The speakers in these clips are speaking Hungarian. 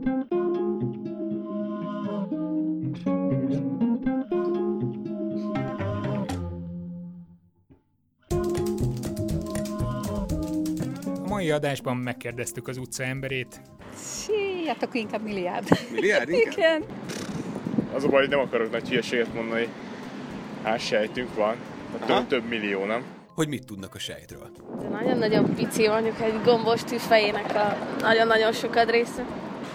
A mai adásban megkérdeztük az utca emberét. Sí, hát akkor inkább milliárd. Milliárd inkább? Igen. Az a baj, hogy nem akarok nagy hülyeséget mondani. Hát sejtünk van. Hát Aha. több, több millió, nem? Hogy mit tudnak a sejtről? De nagyon-nagyon pici, mondjuk egy gombos tűzfejének a nagyon-nagyon sokat része.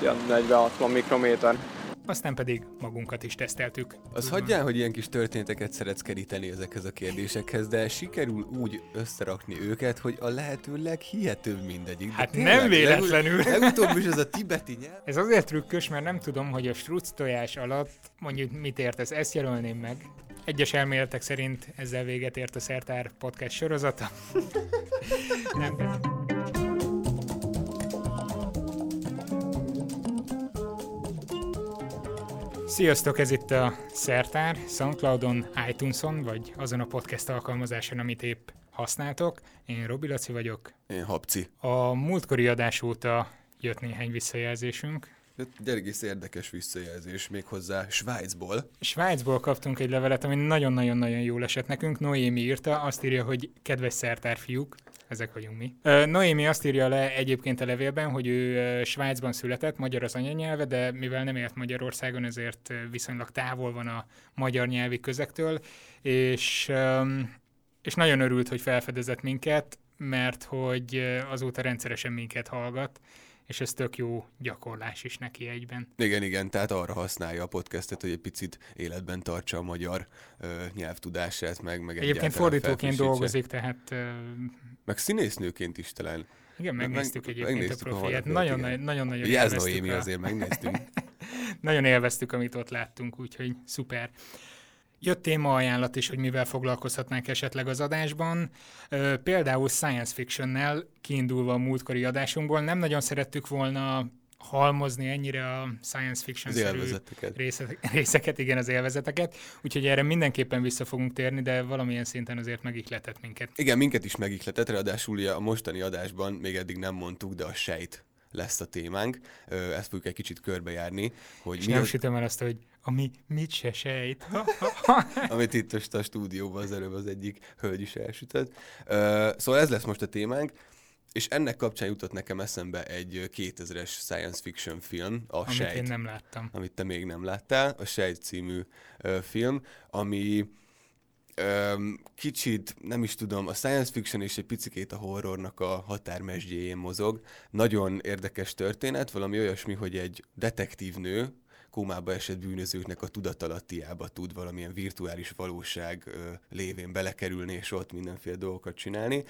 Ilyen 40-60 mikrométer. Aztán pedig magunkat is teszteltük. Az hagyján, hogy ilyen kis történeteket szeretsz keríteni ezekhez a kérdésekhez, de sikerül úgy összerakni őket, hogy a lehető leghihetőbb mindegyik. De Hát tényleg, nem véletlenül. Legutóbb, legutóbb is az a tibeti nyelv. Ez azért trükkös, mert nem tudom, hogy a struc tojás alatt mondjuk mit értesz, ezt jelölném meg. Egyes elméletek szerint ezzel véget ért a Szertár podcast sorozata. nem. Sziasztok, ez itt a Szertár, Soundcloudon, iTunes-on, vagy azon a podcast alkalmazáson, amit épp használtok. Én Robi Laci vagyok. Én habci. A múltkori adás óta jött néhány visszajelzésünk. Egész érdekes visszajelzés, méghozzá Svájcból. Svájcból kaptunk egy levelet, ami nagyon-nagyon-nagyon jól esett nekünk. Noémi írta, azt írja, hogy kedves szertárfiúk, ezek vagyunk mi. Noémi azt írja le egyébként a levélben, hogy ő Svájcban született, magyar az anyanyelve, de mivel nem élt Magyarországon, ezért viszonylag távol van a magyar nyelvi közektől, és, és nagyon örült, hogy felfedezett minket, mert hogy azóta rendszeresen minket hallgat, és ez tök jó gyakorlás is neki egyben. Igen, igen, tehát arra használja a podcastet, hogy egy picit életben tartsa a magyar ö, nyelvtudását, meg, meg Egyébként fordítóként dolgozik, tehát ö, Meg színésznőként is talán. igen, Meg- megnéztük meg- egyébként megnéztük a profilját. honlapját, Nagyon, igen. nagyon, nagyon Jelz élveztük, Noémi a, azért megnéztünk. nagyon élveztük, amit ott láttunk, úgyhogy szuper. Jött témaajánlat is, hogy mivel foglalkozhatnánk esetleg az adásban. Például science fictionnel kiindulva a múltkori adásunkból. Nem nagyon szerettük volna halmozni ennyire a science fiction-szerű része, részeket, igen, az élvezeteket. Úgyhogy erre mindenképpen vissza fogunk térni, de valamilyen szinten azért megihletett minket. Igen, minket is megihletett, ráadásul a mostani adásban még eddig nem mondtuk, de a sejt lesz a témánk. Ezt fogjuk egy kicsit körbejárni, hogy És mi nem az, sütöm el azt, hogy ami mit se sejt. amit itt most a stúdióban az előbb az egyik hölgy is elsütött. Szóval ez lesz most a témánk, és ennek kapcsán jutott nekem eszembe egy 2000-es science fiction film, a amit Sejt. én nem láttam. amit te még nem láttál, a Sejt című ö, film, ami kicsit, nem is tudom, a science fiction és egy picikét a horrornak a határmesdjéjén mozog. Nagyon érdekes történet, valami olyasmi, hogy egy detektív nő, kómába esett bűnözőknek a tudatalattiába tud valamilyen virtuális valóság lévén belekerülni, és ott mindenféle dolgokat csinálni.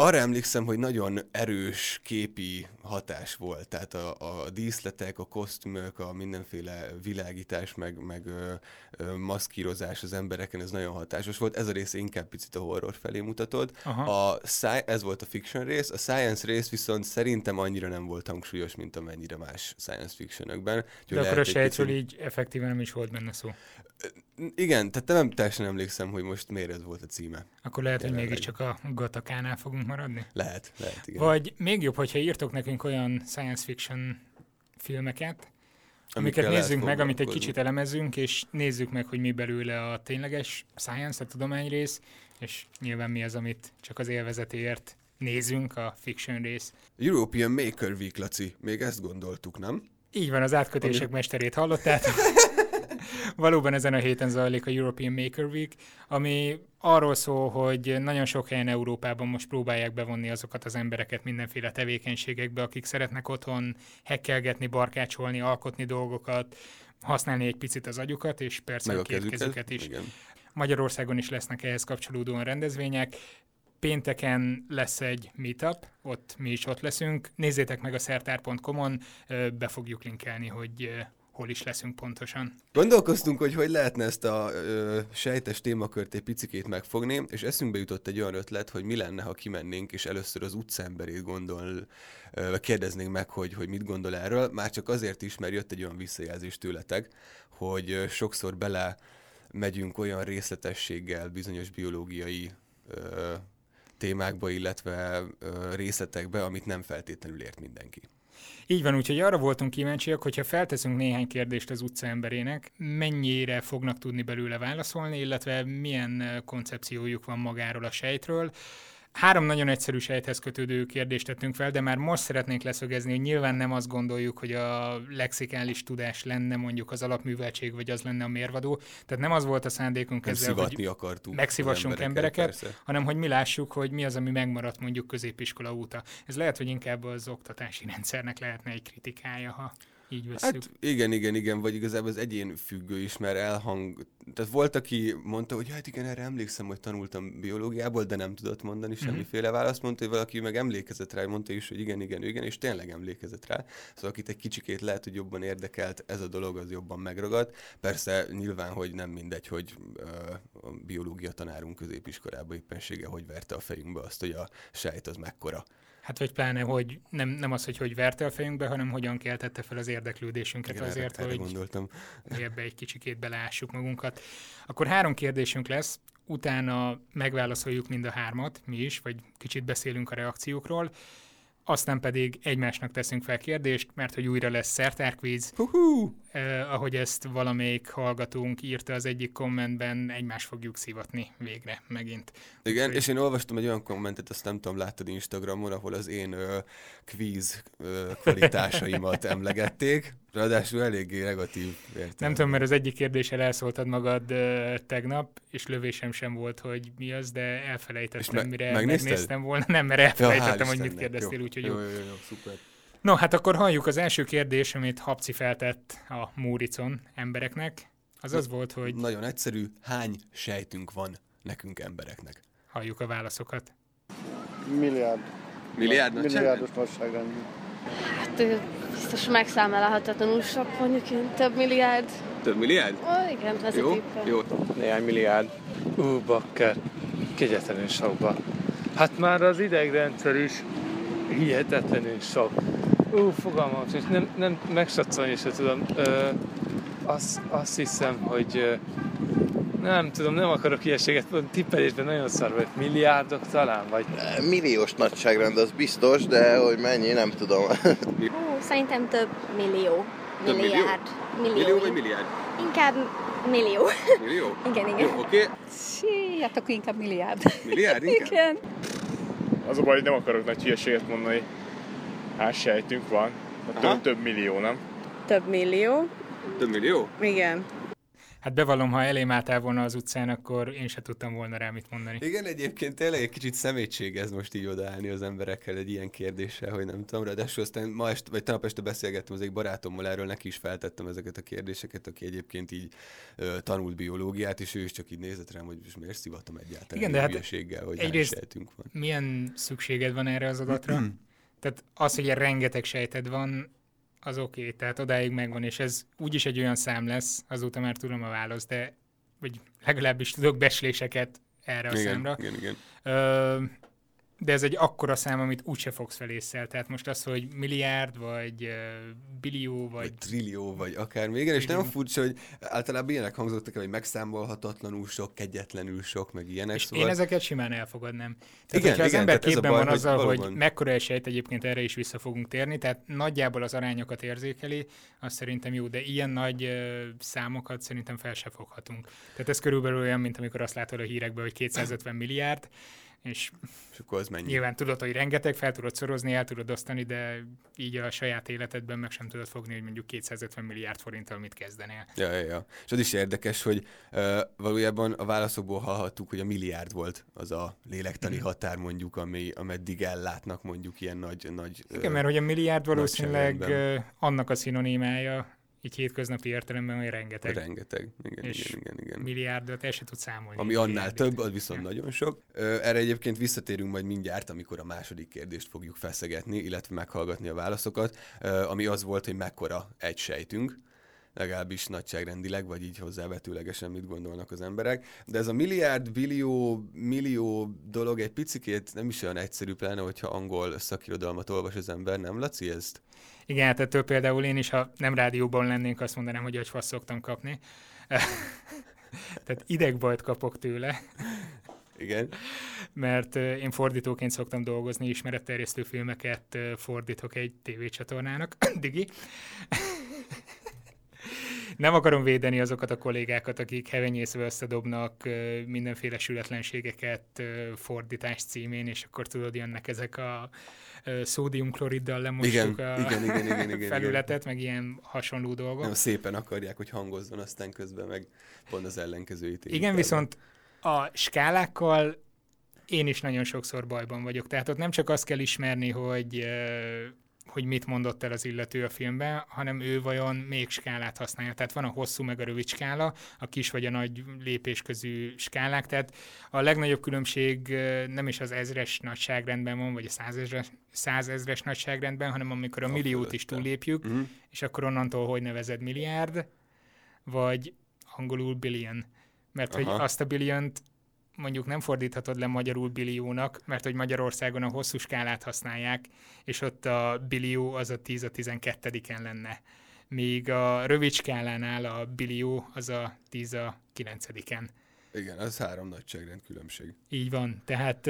Arra emlékszem, hogy nagyon erős képi hatás volt, tehát a, a díszletek, a kosztümök, a mindenféle világítás, meg, meg ö, ö, maszkírozás az embereken, ez nagyon hatásos volt. Ez a rész inkább picit a horror felé mutatod. Aha. A sci- ez volt a fiction rész, a science rész viszont szerintem annyira nem volt hangsúlyos, mint amennyire más science fictionökben. Úgyhogy De akkor a sejtről picit- így effektíven nem is volt benne szó. Igen, tehát nem teljesen emlékszem, hogy most miért ez volt a címe. Akkor lehet, hogy Jelenleg. mégiscsak a Gatakánál fogunk maradni. Lehet, lehet, igen. Vagy még jobb, hogyha írtok nekünk olyan science fiction filmeket, amiket Amikkel lehet nézzünk meg, amit egy kicsit elemezzünk, és nézzük meg, hogy mi belőle a tényleges science, a tudományrész, és nyilván mi az, amit csak az élvezetéért nézünk, a fiction rész. European Maker Week, Laci. Még ezt gondoltuk, nem? Így van, az átkötések Ami- mesterét hallottátok. Valóban ezen a héten zajlik a European Maker Week, ami arról szól, hogy nagyon sok helyen Európában most próbálják bevonni azokat az embereket mindenféle tevékenységekbe, akik szeretnek otthon hekkelgetni, barkácsolni, alkotni dolgokat, használni egy picit az agyukat, és persze Meg a két kezüket. kezüket is. Igen. Magyarországon is lesznek ehhez kapcsolódóan rendezvények. Pénteken lesz egy meetup, ott mi is ott leszünk. Nézzétek meg a szertár.com-on, be fogjuk linkelni, hogy hol is leszünk pontosan. Gondolkoztunk, hogy hogy lehetne ezt a ö, sejtes témakört egy picikét megfogni, és eszünkbe jutott egy olyan ötlet, hogy mi lenne, ha kimennénk, és először az utcaemberét gondol, ö, kérdeznénk meg, hogy, hogy mit gondol erről, már csak azért is, mert jött egy olyan visszajelzés tőletek, hogy ö, sokszor bele megyünk olyan részletességgel bizonyos biológiai ö, témákba, illetve ö, részletekbe, amit nem feltétlenül ért mindenki. Így van, úgyhogy arra voltunk kíváncsiak, hogyha felteszünk néhány kérdést az utca emberének, mennyire fognak tudni belőle válaszolni, illetve milyen koncepciójuk van magáról a sejtről. Három nagyon egyszerű sejthez kötődő kérdést tettünk fel, de már most szeretnénk leszögezni, hogy nyilván nem azt gondoljuk, hogy a lexikális tudás lenne mondjuk az alapműveltség, vagy az lenne a mérvadó. Tehát nem az volt a szándékunk Nem ezzel, hogy akartuk. megszívassunk az embereket, persze. hanem hogy mi lássuk, hogy mi az, ami megmaradt mondjuk középiskola óta. Ez lehet, hogy inkább az oktatási rendszernek lehetne egy kritikája, ha így veszük. Hát igen, igen, igen, vagy igazából az egyén függő is, mert elhang... Tehát volt, aki mondta, hogy hát igen, erre emlékszem, hogy tanultam biológiából, de nem tudott mondani Mhm. semmiféle választ. Mondta, hogy valaki meg emlékezett rá, mondta is, hogy igen, igen, igen, és tényleg emlékezett rá. Szóval akit egy kicsikét lehet, hogy jobban érdekelt ez a dolog, az jobban megragad. Persze nyilván, hogy nem mindegy, hogy a biológia tanárunk középiskolában éppensége, hogy verte a fejünkbe azt, hogy a sejt az mekkora. Hát vagy pláne, hogy nem, nem az, hogy hogy verte a fejünkbe, hanem hogyan keltette fel az érdeklődésünket Igen, azért, erre, hogy gondoltam. ebbe egy kicsikét beleássuk magunkat. Akkor három kérdésünk lesz, utána megválaszoljuk mind a hármat, mi is, vagy kicsit beszélünk a reakciókról, aztán pedig egymásnak teszünk fel kérdést, mert hogy újra lesz szertárkvíz. Hú-hú! Eh, ahogy ezt valamelyik hallgatónk írta az egyik kommentben, egymást fogjuk szivatni végre megint. Igen, Úgyhogy- és én olvastam egy olyan kommentet, azt nem tudom, láttad Instagramon, ahol az én ö, kvíz ö, kvalitásaimat emlegették, ráadásul eléggé negatív értelemben. Nem tudom, mert az egyik kérdéssel elszóltad magad uh, tegnap, és lövésem sem volt, hogy mi az, de elfelejtettem, me- mire megnézted? megnéztem volna. Nem, mert Ja, elfelejtettem, hál' hogy mit Istennek. kérdeztél, Jó. úgyhogy jó. Jó, jó, jó, szuper. No, hát akkor halljuk az első kérdés, amit Habci feltett a Múricon embereknek. Az az volt, hogy Nagyon egyszerű, hány sejtünk van nekünk embereknek? halljuk a válaszokat. Milliárd. Milliárd Milliárdos nagyságrendű. Hát biztos megszámolhatatlanul sok, mondjuk én több milliárd. Több milliárd? Ó, igen, ez a tippem. Jó. Néhány milliárd. Ú, bakker, kegyetlenül sokba. Hát már az idegrendszer is hihetetlenül sok. Ú, fogalmam, és nem, nem megsatszolni se tudom. Ö, azt, azt hiszem, hogy nem tudom, nem akarok ilyeséget tippelésben nagyon szar vagy. Milliárdok talán, vagy Milliós nagyságrend az biztos, de hogy mennyi, nem tudom. Ó, szerintem több millió. Több millió? Milliárd. Millió. milliárd? Inkább millió. Millió? Igen, igen. oké. Sí, hát akkor inkább milliárd. Milliárd Igen. Az a baj, hogy nem akarok nagy hülyeséget mondani. Hány sejtünk van? Hát Aha. több, több millió, nem? Több millió. Több millió? Igen. Hát bevallom, ha elém álltál volna az utcán, akkor én se tudtam volna rá mit mondani. Igen, egyébként tényleg egy kicsit szemétség ez most így odaállni az emberekkel egy ilyen kérdéssel, hogy nem tudom, ráadásul aztán ma este, vagy tegnap este beszélgettem az egy barátommal erről, neki is feltettem ezeket a kérdéseket, aki egyébként így ö, tanult biológiát, és ő is csak így nézett rám, hogy most miért szivatom egyáltalán Igen, de hát hülyeséggel, hogy egyrészt- van. Milyen szükséged van erre az adatra? Tehát az, hogy rengeteg sejted van, az oké, okay, tehát odáig megvan, és ez úgyis egy olyan szám lesz, azóta már tudom a választ, de vagy legalábbis tudok besléseket erre a Igen, számra. igen, igen. Ö, de ez egy akkora szám, amit úgyse fogsz felészsel. Tehát most az, hogy milliárd, vagy ö, billió, vagy... vagy trillió, vagy akármi. Igen, és nem furcsa, hogy általában ilyenek hangzottak el, hogy megszámolhatatlanul sok, kegyetlenül sok, meg ilyenek. És szóval... én ezeket simán elfogadnám. Tehát, Igen, igen, az ember képben baj, van hogy azzal, hogy valóban- mekkora esélyt egyébként erre is vissza fogunk térni, tehát nagyjából az arányokat érzékeli, az szerintem jó, de ilyen nagy számokat szerintem fel se foghatunk. Tehát ez körülbelül olyan, mint amikor azt látod a hírekben, hogy 250 milliárd, és És akkor az mennyi? nyilván tudod, hogy rengeteg, fel tudod szorozni, el tudod osztani, de így a saját életedben meg sem tudod fogni, hogy mondjuk 250 milliárd forinttal mit kezdenél. Ja, ja, ja. És az is érdekes, hogy uh, valójában a válaszokból hallhattuk, hogy a milliárd volt az a lélektani Mhm. határ mondjuk, ami, ameddig ellátnak mondjuk ilyen nagy... nagy Igen, mert hogy a milliárd valószínűleg ö, annak a szinonimája, így hétköznapi értelemben, hogy rengeteg. Rengeteg. Igen, És igen, igen, igen. milliárdot el se tud számolni. Ami annál milliárdot. több, az viszont nagyon sok. Erre egyébként visszatérünk majd mindjárt, amikor a második kérdést fogjuk feszegetni, illetve meghallgatni a válaszokat, ami az volt, hogy mekkora egy sejtünk legalábbis nagyságrendileg, vagy így hozzávetőlegesen mit gondolnak az emberek. De ez a milliárd, billió, millió dolog egy picikét nem is olyan egyszerű, pláne, hogyha angol szakirodalmat olvas az ember, nem Laci ezt? Igen, hát ettől például én is, ha nem rádióban lennénk, azt mondanám, hogy agyfasz szoktam kapni. Tehát idegbajt kapok tőle. Igen. mert én fordítóként szoktam dolgozni, ismeretterjesztő filmeket fordítok egy tévécsatornának, Digi. Nem akarom védeni azokat a kollégákat, akik hevenyészve összedobnak mindenféle sületlenségeket fordítás címén, és akkor tudod, jönnek ezek a szódiumkloriddal lemossuk Igen, a igen, igen, igen, igen, felületet, meg ilyen hasonló dolgok. Nem, szépen akarják, hogy hangozzon, aztán közben meg pont az ellenkezőit. érik Igen, viszont a skálákkal én is nagyon sokszor bajban vagyok. Tehát ott nem csak azt kell ismerni, hogy, hogy mit mondott el az illető a filmben, hanem ő vajon még skálát használja. Tehát van a hosszú meg a rövid skála, a kis vagy a nagy lépés közű skálák. Tehát a legnagyobb különbség nem is az ezres nagyságrendben van, vagy a százezres, százezres nagyságrendben, hanem amikor a milliót is túllépjük, Mhm. és akkor onnantól hogy nevezed milliárd, vagy angolul billion. Mert hogy Aha. azt a billiont mondjuk nem fordíthatod le magyarul billiónak, mert hogy Magyarországon a hosszú skálát használják, és ott a billió az a 10 a 12-en lenne. Míg a rövid skálánál a billió az a 10 a 9-en. Igen, az három nagyságrend különbség. Így van. Tehát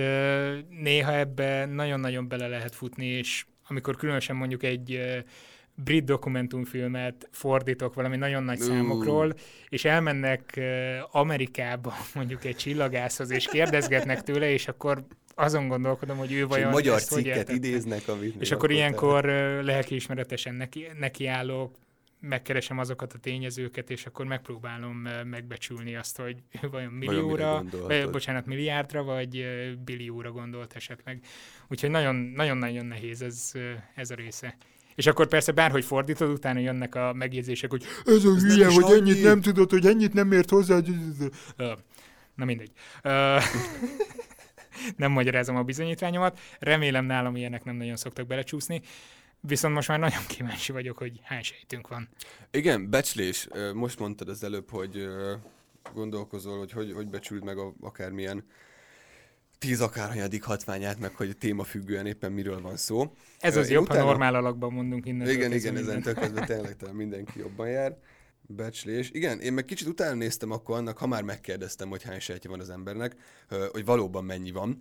néha ebbe nagyon-nagyon bele lehet futni, és amikor különösen mondjuk egy brit dokumentumfilmet fordítok valami nagyon nagy számokról, és elmennek Amerikába mondjuk egy csillagászhoz, és kérdezgetnek tőle, és akkor azon gondolkodom, hogy ő vajon magyar ezt hogy cikket értette. idéznek, amit És akkor ilyenkor lelkiismeretesen neki, nekiállok, megkeresem azokat a tényezőket, és akkor megpróbálom megbecsülni azt, hogy ő vajon millióra, vagy, bocsánat, milliárdra, vagy billióra gondolt esetleg. Úgyhogy nagyon- nagyon-nagyon nehéz ez, ez a része. És akkor persze bárhogy fordítod, utána jönnek a megjegyzések, hogy ez a hülye, hogy annyi. ennyit nem tudod, hogy ennyit nem ért hozzá. Na mindegy. Nem magyarázom a bizonyítványomat. Remélem nálam ilyenek nem nagyon szoktak belecsúszni. Viszont most már nagyon kíváncsi vagyok, hogy hány sejtünk van. Igen, becslés. Most mondtad az előbb, hogy gondolkozol, hogy hogy, hogy becsüld meg a, akármilyen tíz akárhanyadik hatványát, meg hogy témafüggően éppen miről van szó. Ez az én jobb, ha utána- normál alakban mondunk innen. Igen, igen, ezen tökéletesen tényleg talán mindenki jobban jár. Becslés. Igen, én meg kicsit utána néztem akkor annak, ha már megkérdeztem, hogy hány sejtje van az embernek, hogy valóban mennyi van.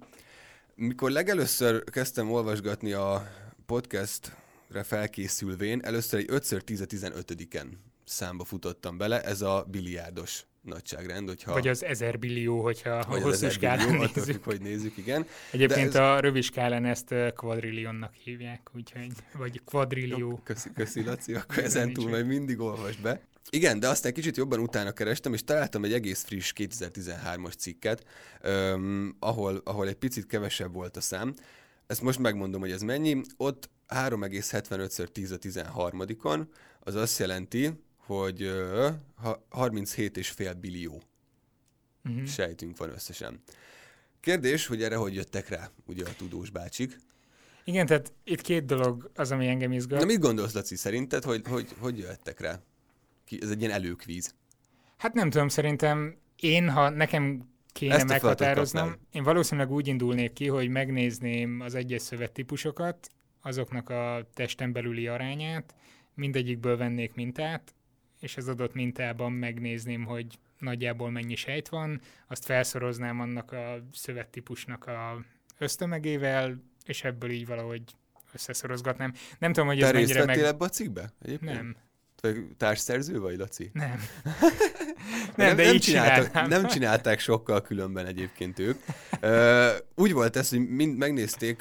Mikor legelőször kezdtem olvasgatni a podcastre felkészülvén, először egy 5x10-15-en számba futottam bele, ez a biliárdos nagyságrend, hogyha... Vagy az ezer billió, hogyha a vagy az hosszú skálán billió, nézzük. hogy nézzük, igen. Egyébként De ez- a rövid skálán ezt ö, quadrillionnak hívják, úgyhogy, vagy quadrillió. Köszi, köszi Laci, akkor ezen túl majd mindig olvasd be. Igen, de aztán kicsit jobban utána kerestem, és találtam egy egész friss 2013-as cikket, öm, ahol, ahol egy picit kevesebb volt a szám. Ezt most megmondom, hogy ez mennyi. Ott 3,75-ször 10 a 13-on, az azt jelenti, hogy ö, ha 37,5 billió Mhm. sejtünk van összesen. Kérdés, hogy erre hogy jöttek rá, ugye a tudós bácsik. Igen, tehát itt két dolog az, ami engem izgat. Na mit gondolsz, Laci, szerinted, hogy hogy, hogy jöttek rá? Ki, ez egy ilyen előkvíz. Hát nem tudom, szerintem én, ha nekem kéne Ezt meghatároznom, én valószínűleg úgy indulnék ki, hogy megnézném az egyes szövettípusokat, azoknak a testen belüli arányát, mindegyikből vennék mintát, és az adott mintában megnézném, hogy nagyjából mennyi sejt van, azt felszoroznám annak a szövettípusnak a ösztömegével, és ebből így valahogy összeszorozgatnám. Nem tudom, hogy Te ez részt mennyire meg... ebbe a cikkbe? Egyébként? Nem, Vagy társszerző vagy, Laci? nem. nem, de így csináltak, nem csinálták sokkal különben egyébként ők. Úgy volt ez, hogy mind, megnézték,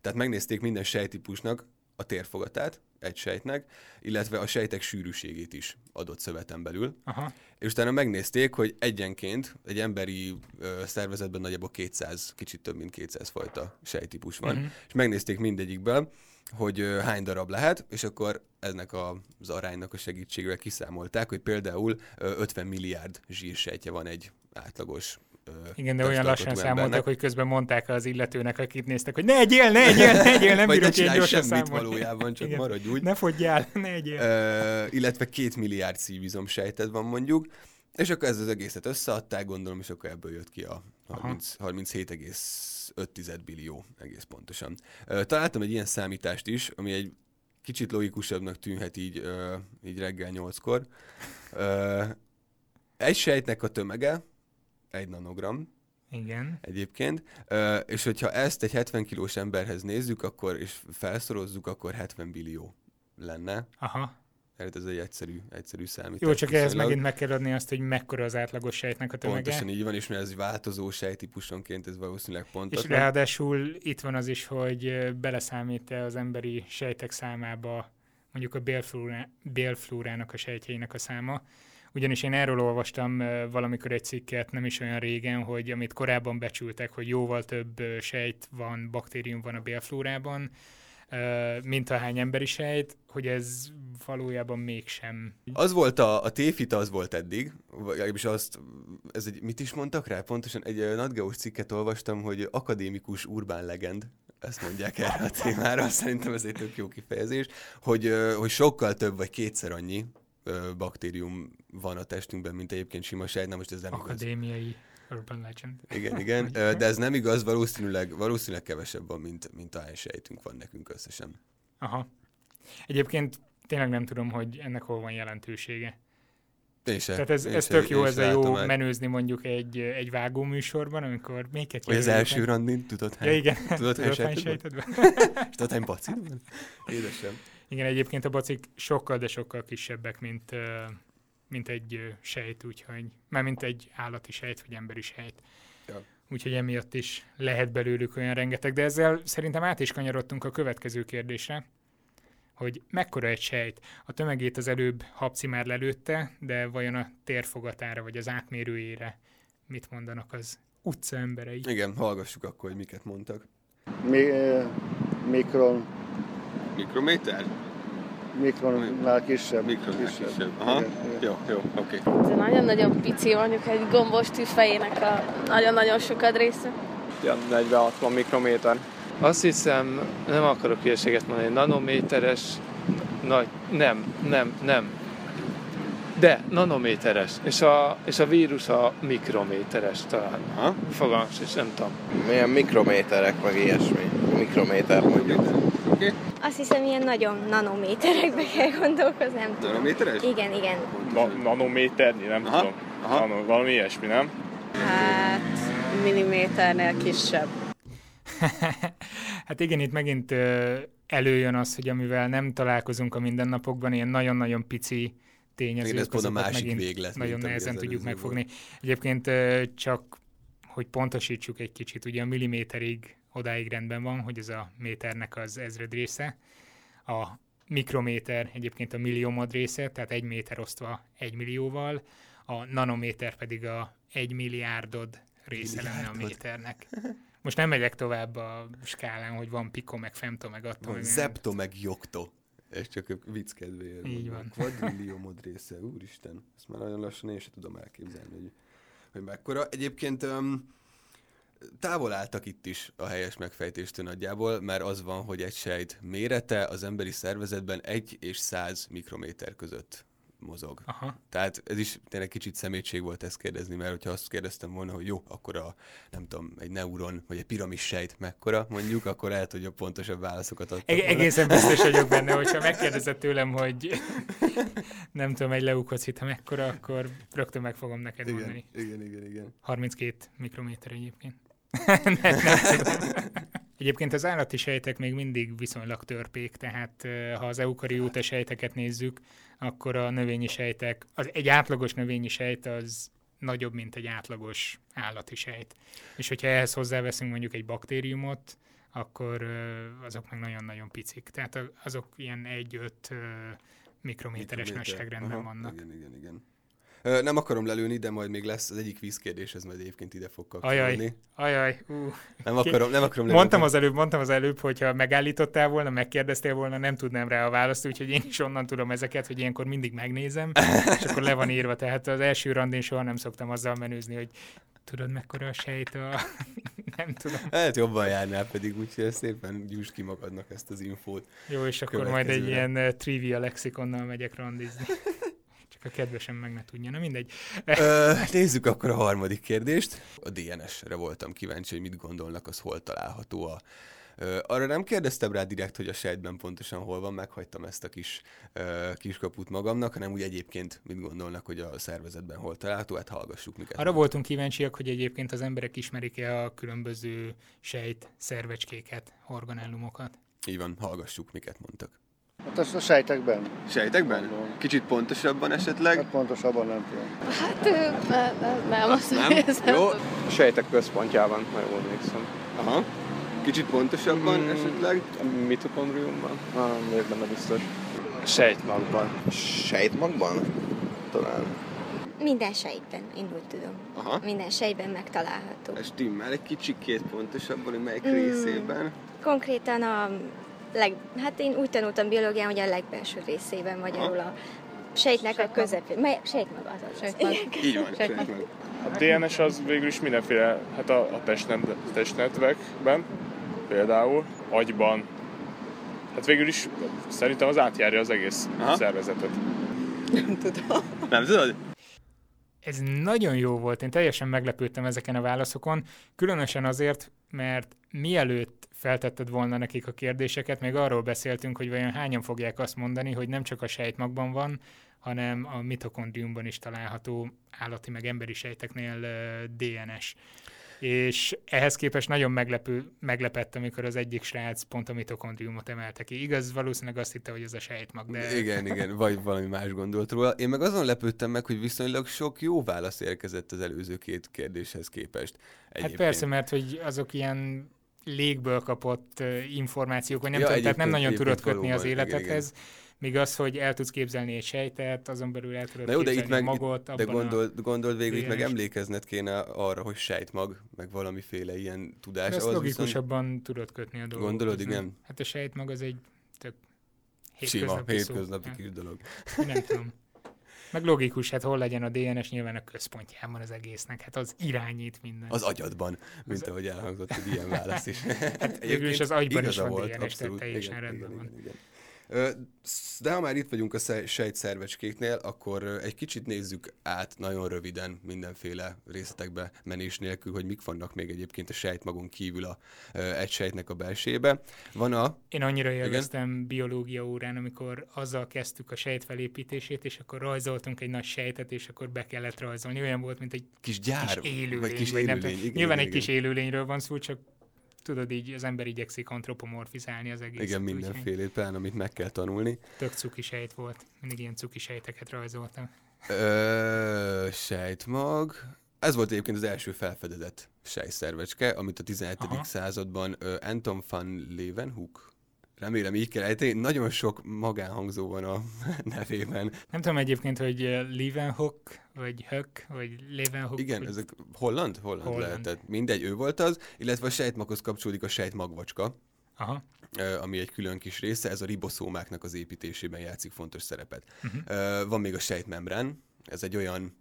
tehát megnézték minden sejtípusnak a térfogatát, egy sejtnek, illetve a sejtek sűrűségét is adott szöveten belül. Aha. És utána megnézték, hogy egyenként egy emberi ö, szervezetben nagyjából 200, kicsit több mint 200 fajta sejtípus van. Mhm. És megnézték mindegyikből, hogy ö, hány darab lehet, és akkor ennek a, az aránynak a segítségével kiszámolták, hogy például ö, 50 milliárd zsírsejtje van egy átlagos Igen, de olyan lassan számoltak, hogy közben mondták az illetőnek, akit néztek, hogy ne egyél, ne egyél, ne egyél, nem bírok csinálj gyorsan semmit számolni. valójában, csak Igen. maradj úgy. Ne fogyjál, ne egyél. Ö, illetve két milliárd szívizom sejted van mondjuk, és akkor ez az egészet összeadták, gondolom, és akkor ebből jött ki a 30, 37,5 billió egész pontosan. Találtam egy ilyen számítást is, ami egy kicsit logikusabbnak tűnhet így, így reggel nyolckor. Ö, egy sejtnek a tömege, egy nanogram, Igen. egyébként. És hogyha ezt egy 70 kilós emberhez nézzük, akkor és felszorozzuk, akkor 70 billió lenne. Aha. Tehát ez egy egyszerű, egyszerű számítás. Jó, csak ehhez megint meg kell adni azt, hogy mekkora az átlagos sejtnek a tömege. Pontosan így van, és mert ez változó sejtípusonként, ez valószínűleg És pontatlan. ráadásul itt van az is, hogy beleszámít-e az emberi sejtek számába mondjuk a bélflórá, bélflórának a sejtjeinek a száma. Ugyanis én erről olvastam valamikor egy cikket nem is olyan régen, hogy amit korábban becsültek, hogy jóval több sejt van, baktérium van a bélflórában, mint ahány emberi sejt, hogy ez valójában mégsem. Az volt a, a téfita, az volt eddig, legalábbis azt, ez egy, mit is mondtak rá? Pontosan egy Nadgeus cikket olvastam, hogy akadémikus urbán legend, ezt mondják erre a témára, szerintem ez egy tök jó kifejezés, hogy, hogy sokkal több vagy kétszer annyi baktérium van a testünkben, mint egyébként sima sejt, most ez nem igaz. Akadémiai urban legend. Igen, igen, de ez nem igaz, valószínűleg, valószínűleg kevesebb van, mint, mint ahány sejtünk van nekünk összesen. Aha. Egyébként tényleg nem tudom, hogy ennek hol van jelentősége. Én se, Tehát ez, én ez se- tök jó, ez a jó át. menőzni mondjuk egy, egy vágó műsorban, amikor minket Vagy az első randin, tudod hány? Ja, igen. Tudod, hány hány sejted van? sejted van? És tudod, hány pacid van? Édesem. Igen, egyébként a bacik sokkal, de sokkal kisebbek, mint, mint egy sejt, úgyhogy, már mint egy állati sejt, vagy emberi sejt. Ja. Úgyhogy emiatt is lehet belőlük olyan rengeteg. De ezzel szerintem át is kanyarodtunk a következő kérdésre, hogy mekkora egy sejt. A tömegét az előbb Habci már lelőtte, de vajon a térfogatára, vagy az átmérőjére mit mondanak az utca emberei? Igen, hallgassuk akkor, hogy miket mondtak. Mi, eh, mikron, Mikrométer? mikronnál kisebb. Mikronál kisebb. Aha. Igen, igen. Jó, jó, oké. Ez nagyon-nagyon pici, mondjuk egy gombos tűzfejének a nagyon-nagyon sokat része. Ja, 40-60 mikrométer. Azt hiszem, nem akarok hülyeséget mondani, nanométeres, nagy, nem, nem, nem. De, nanométeres. És a, és a vírus a mikrométeres talán. Aha. Fogalmas, és nem tudom. Milyen mikrométerek, meg ilyesmi. Mikrométer mondjuk. Oké. Azt hiszem, ilyen nagyon nanométerekbe kell gondolkozni, nem tudom. Nanométeres? Igen, igen. Na, nanométernyi, nem Aha, tudom. aha. Nano, valami ilyesmi, nem? Hát milliméternél kisebb. hát igen, itt megint előjön az, hogy amivel nem találkozunk a mindennapokban, ilyen nagyon-nagyon pici tényezők, pont a azokat másik megint véglet, nagyon nehezen tudjuk megfogni. Egyébként ö, csak, hogy pontosítsuk egy kicsit, ugye a milliméterig odáig rendben van, hogy ez a méternek az ezred része, a mikrométer egyébként a milliómod része, tehát egy méter osztva egy millióval, a nanométer pedig a egy milliárdod része lenne a méternek. Most nem megyek tovább a skálán, hogy van piko, meg femto, meg attól. Van zepto, meg jogto. Ez csak a vicc kedvéért. Így van. Quadrilliomod része, úristen. Ezt már nagyon lassan én sem tudom elképzelni, hogy, hogy mekkora. Egyébként um, távol álltak itt is a helyes megfejtéstől nagyjából, mert az van, hogy egy sejt mérete az emberi szervezetben 1 és 100 mikrométer között mozog. Aha. Tehát ez is tényleg kicsit szemétség volt ezt kérdezni, mert hogyha azt kérdeztem volna, hogy jó, akkor a, nem tudom, egy neuron, vagy egy piramis sejt mekkora, mondjuk, akkor lehet, hogy a pontosabb válaszokat adtam. Eg- egészen biztos vagyok benne, hogyha megkérdezed tőlem, hogy nem tudom, egy ha mekkora, akkor rögtön meg fogom neked igen, mondani. igen, igen, igen. 32 mikrométer egyébként. Nem, nem tudom. Egyébként az állati sejtek még mindig viszonylag törpék, tehát ha az eukarióta sejteket nézzük, akkor a növényi sejtek, az, egy átlagos növényi sejt az nagyobb, mint egy átlagos állati sejt. És hogyha ehhez hozzáveszünk mondjuk egy baktériumot, akkor azok meg nagyon-nagyon picik. Tehát azok ilyen 1-5 mikrométeres Mikrométer. nagyságrendben Aha, vannak. Igen, igen, igen. Nem akarom lelőni, de majd még lesz az egyik vízkérdés, ez majd egyébként ide fog kapcsolódni. Ajaj, ajaj, ú. Nem akarom, nem akarom lelőni. Mondtam az előbb, mondtam az előbb, hogyha megállítottál volna, megkérdeztél volna, nem tudnám rá a választ, úgyhogy én is onnan tudom ezeket, hogy ilyenkor mindig megnézem, és akkor le van írva. Tehát az első randén soha nem szoktam azzal menőzni, hogy tudod mekkora a sejt a... nem tudom. Hát jobban járnál pedig, úgyhogy ezt szépen gyújtsd ki magadnak ezt az infót. Jó, és akkor majd egy ilyen uh, trivia lexikonnal megyek randizni. Csak a kedvesem meg ne tudja, na mindegy. Ö, nézzük akkor a harmadik kérdést. A DNS-re voltam kíváncsi, hogy mit gondolnak, az hol található a arra nem kérdeztem rá direkt, hogy a sejtben pontosan hol van, meghagytam ezt a kis ö, kiskaput magamnak, hanem úgy egyébként mit gondolnak, hogy a szervezetben hol található, hát hallgassuk miket. Arra voltunk kíváncsiak, hogy egyébként az emberek ismerik-e a különböző sejt szervecskéket, organellumokat. Így van, hallgassuk, miket mondtak. Hát azt a sejtekben. Sejtekben? Kicsit pontosabban esetleg? Hát pontosabban nem tudom. Hát ne, ne, nem, azt Nem? hiszem. Jó. A sejtek központjában, ha jól emlékszem. Aha. Kicsit pontosabban Mm. esetleg? A mitokondriumban? Ah, vagyok benne biztos. Sejtmagban. Sejtmagban? Talán. Minden sejtben, én úgy tudom. Aha. Minden sejtben megtalálható. Ez stimmel egy kicsikét pontosabban, hogy melyik Mm. részében. Konkrétan a leg, hát én úgy tanultam biológián, hogy a legbelső részében magyarul a sejtnek a közepén. Mely, sejtmag az az. Sejtmag. Így van, sejtmag. A DNS az végül is mindenféle, hát a, a testnet, testnetvekben, például agyban, hát végül is szerintem az átjárja az egész Aha. szervezetet. Nem tudod? Ez nagyon jó volt, én teljesen meglepődtem ezeken a válaszokon, különösen azért, mert mielőtt feltetted volna nekik a kérdéseket, még arról beszéltünk, hogy vajon hányan fogják azt mondani, hogy nem csak a sejtmagban van, hanem a mitokondriumban is található állati meg emberi sejteknél DNS. És ehhez képest nagyon meglepő, meglepett, amikor az egyik srác pont a mitokondriumot emelte ki. Igaz, valószínűleg azt hitte, hogy ez a sejtmag, de Igen, igen, vagy valami más gondolt róla. Én meg azon lepődtem meg, hogy viszonylag sok jó válasz érkezett az előző két kérdéshez képest. Hát persze, mert hogy azok ilyen légből kapott információk, vagy nem Ja, tudom, tehát nem nagyon tudod kötni az valóban, igen, életedhez, míg az, hogy el tudsz képzelni egy sejtet, azon belül el tudod Na jó, de itt meg, magot, de gondold, gondold végül, itt meg emlékezned kéne arra, hogy sejtmag, meg valamiféle ilyen tudás. Ezt ahhoz logikusabban viszont... tudod kötni a dolgokat. Gondolod, igen? Hát a sejtmag az egy tök Sima, hétköznapi szó. hétköznapi kis dolog. Nem tudom. Meg logikus, hát hol legyen a DNS nyilván a központjában az egésznek, hát az irányít minden. Az agyadban, mint ahogy elhangzott egy ilyen válasz is. Hát végül is az agyban is van volt, DNS, tehát abszolút. teljesen Igen, rendben igen, van. igen, igen. De ha már itt vagyunk a sze- sejtszervecskéknél, akkor egy kicsit nézzük át nagyon röviden mindenféle részletekbe menés nélkül, hogy mik vannak még egyébként a sejtmagon kívül a, egy sejtnek a belsébe. Van a... Én annyira élveztem biológia órán, amikor azzal kezdtük a sejt felépítését, és akkor rajzoltunk egy nagy sejtet, és akkor be kellett rajzolni. Olyan volt, mint egy Kis gyár, kis élőlény, vagy kis vagy nem élőlény, igen, Nyilván igen, egy kis igen. élőlényről van szó, csak tudod így, az ember igyekszik antropomorfizálni az egészet. Igen, úgyhogy mindenfélét, pláne amit meg kell tanulni. Tök cuki sejt volt. Mindig ilyen cuki sejteket rajzoltam. Ö, sejtmag. Ez volt egyébként az első felfedezett sejtszervecske, amit a 17. Aha. században ö, Anton van Leeuwenhoek Remélem így kell ejteni. Nagyon sok magánhangzó van a nevében. Nem tudom egyébként, hogy eh, Leeuwenhoek, vagy Höck, vagy Leeuwenhoek. Igen, hogy... ezek holland? Holland, Holland. lehetett. Mindegy, ő volt az, illetve a sejtmaghoz kapcsolódik a sejtmagvacska, Aha. ö, ami egy külön kis része, ez a riboszómáknak az építésében játszik fontos szerepet. Uh-huh. Van még a sejtmembrán, ez egy olyan,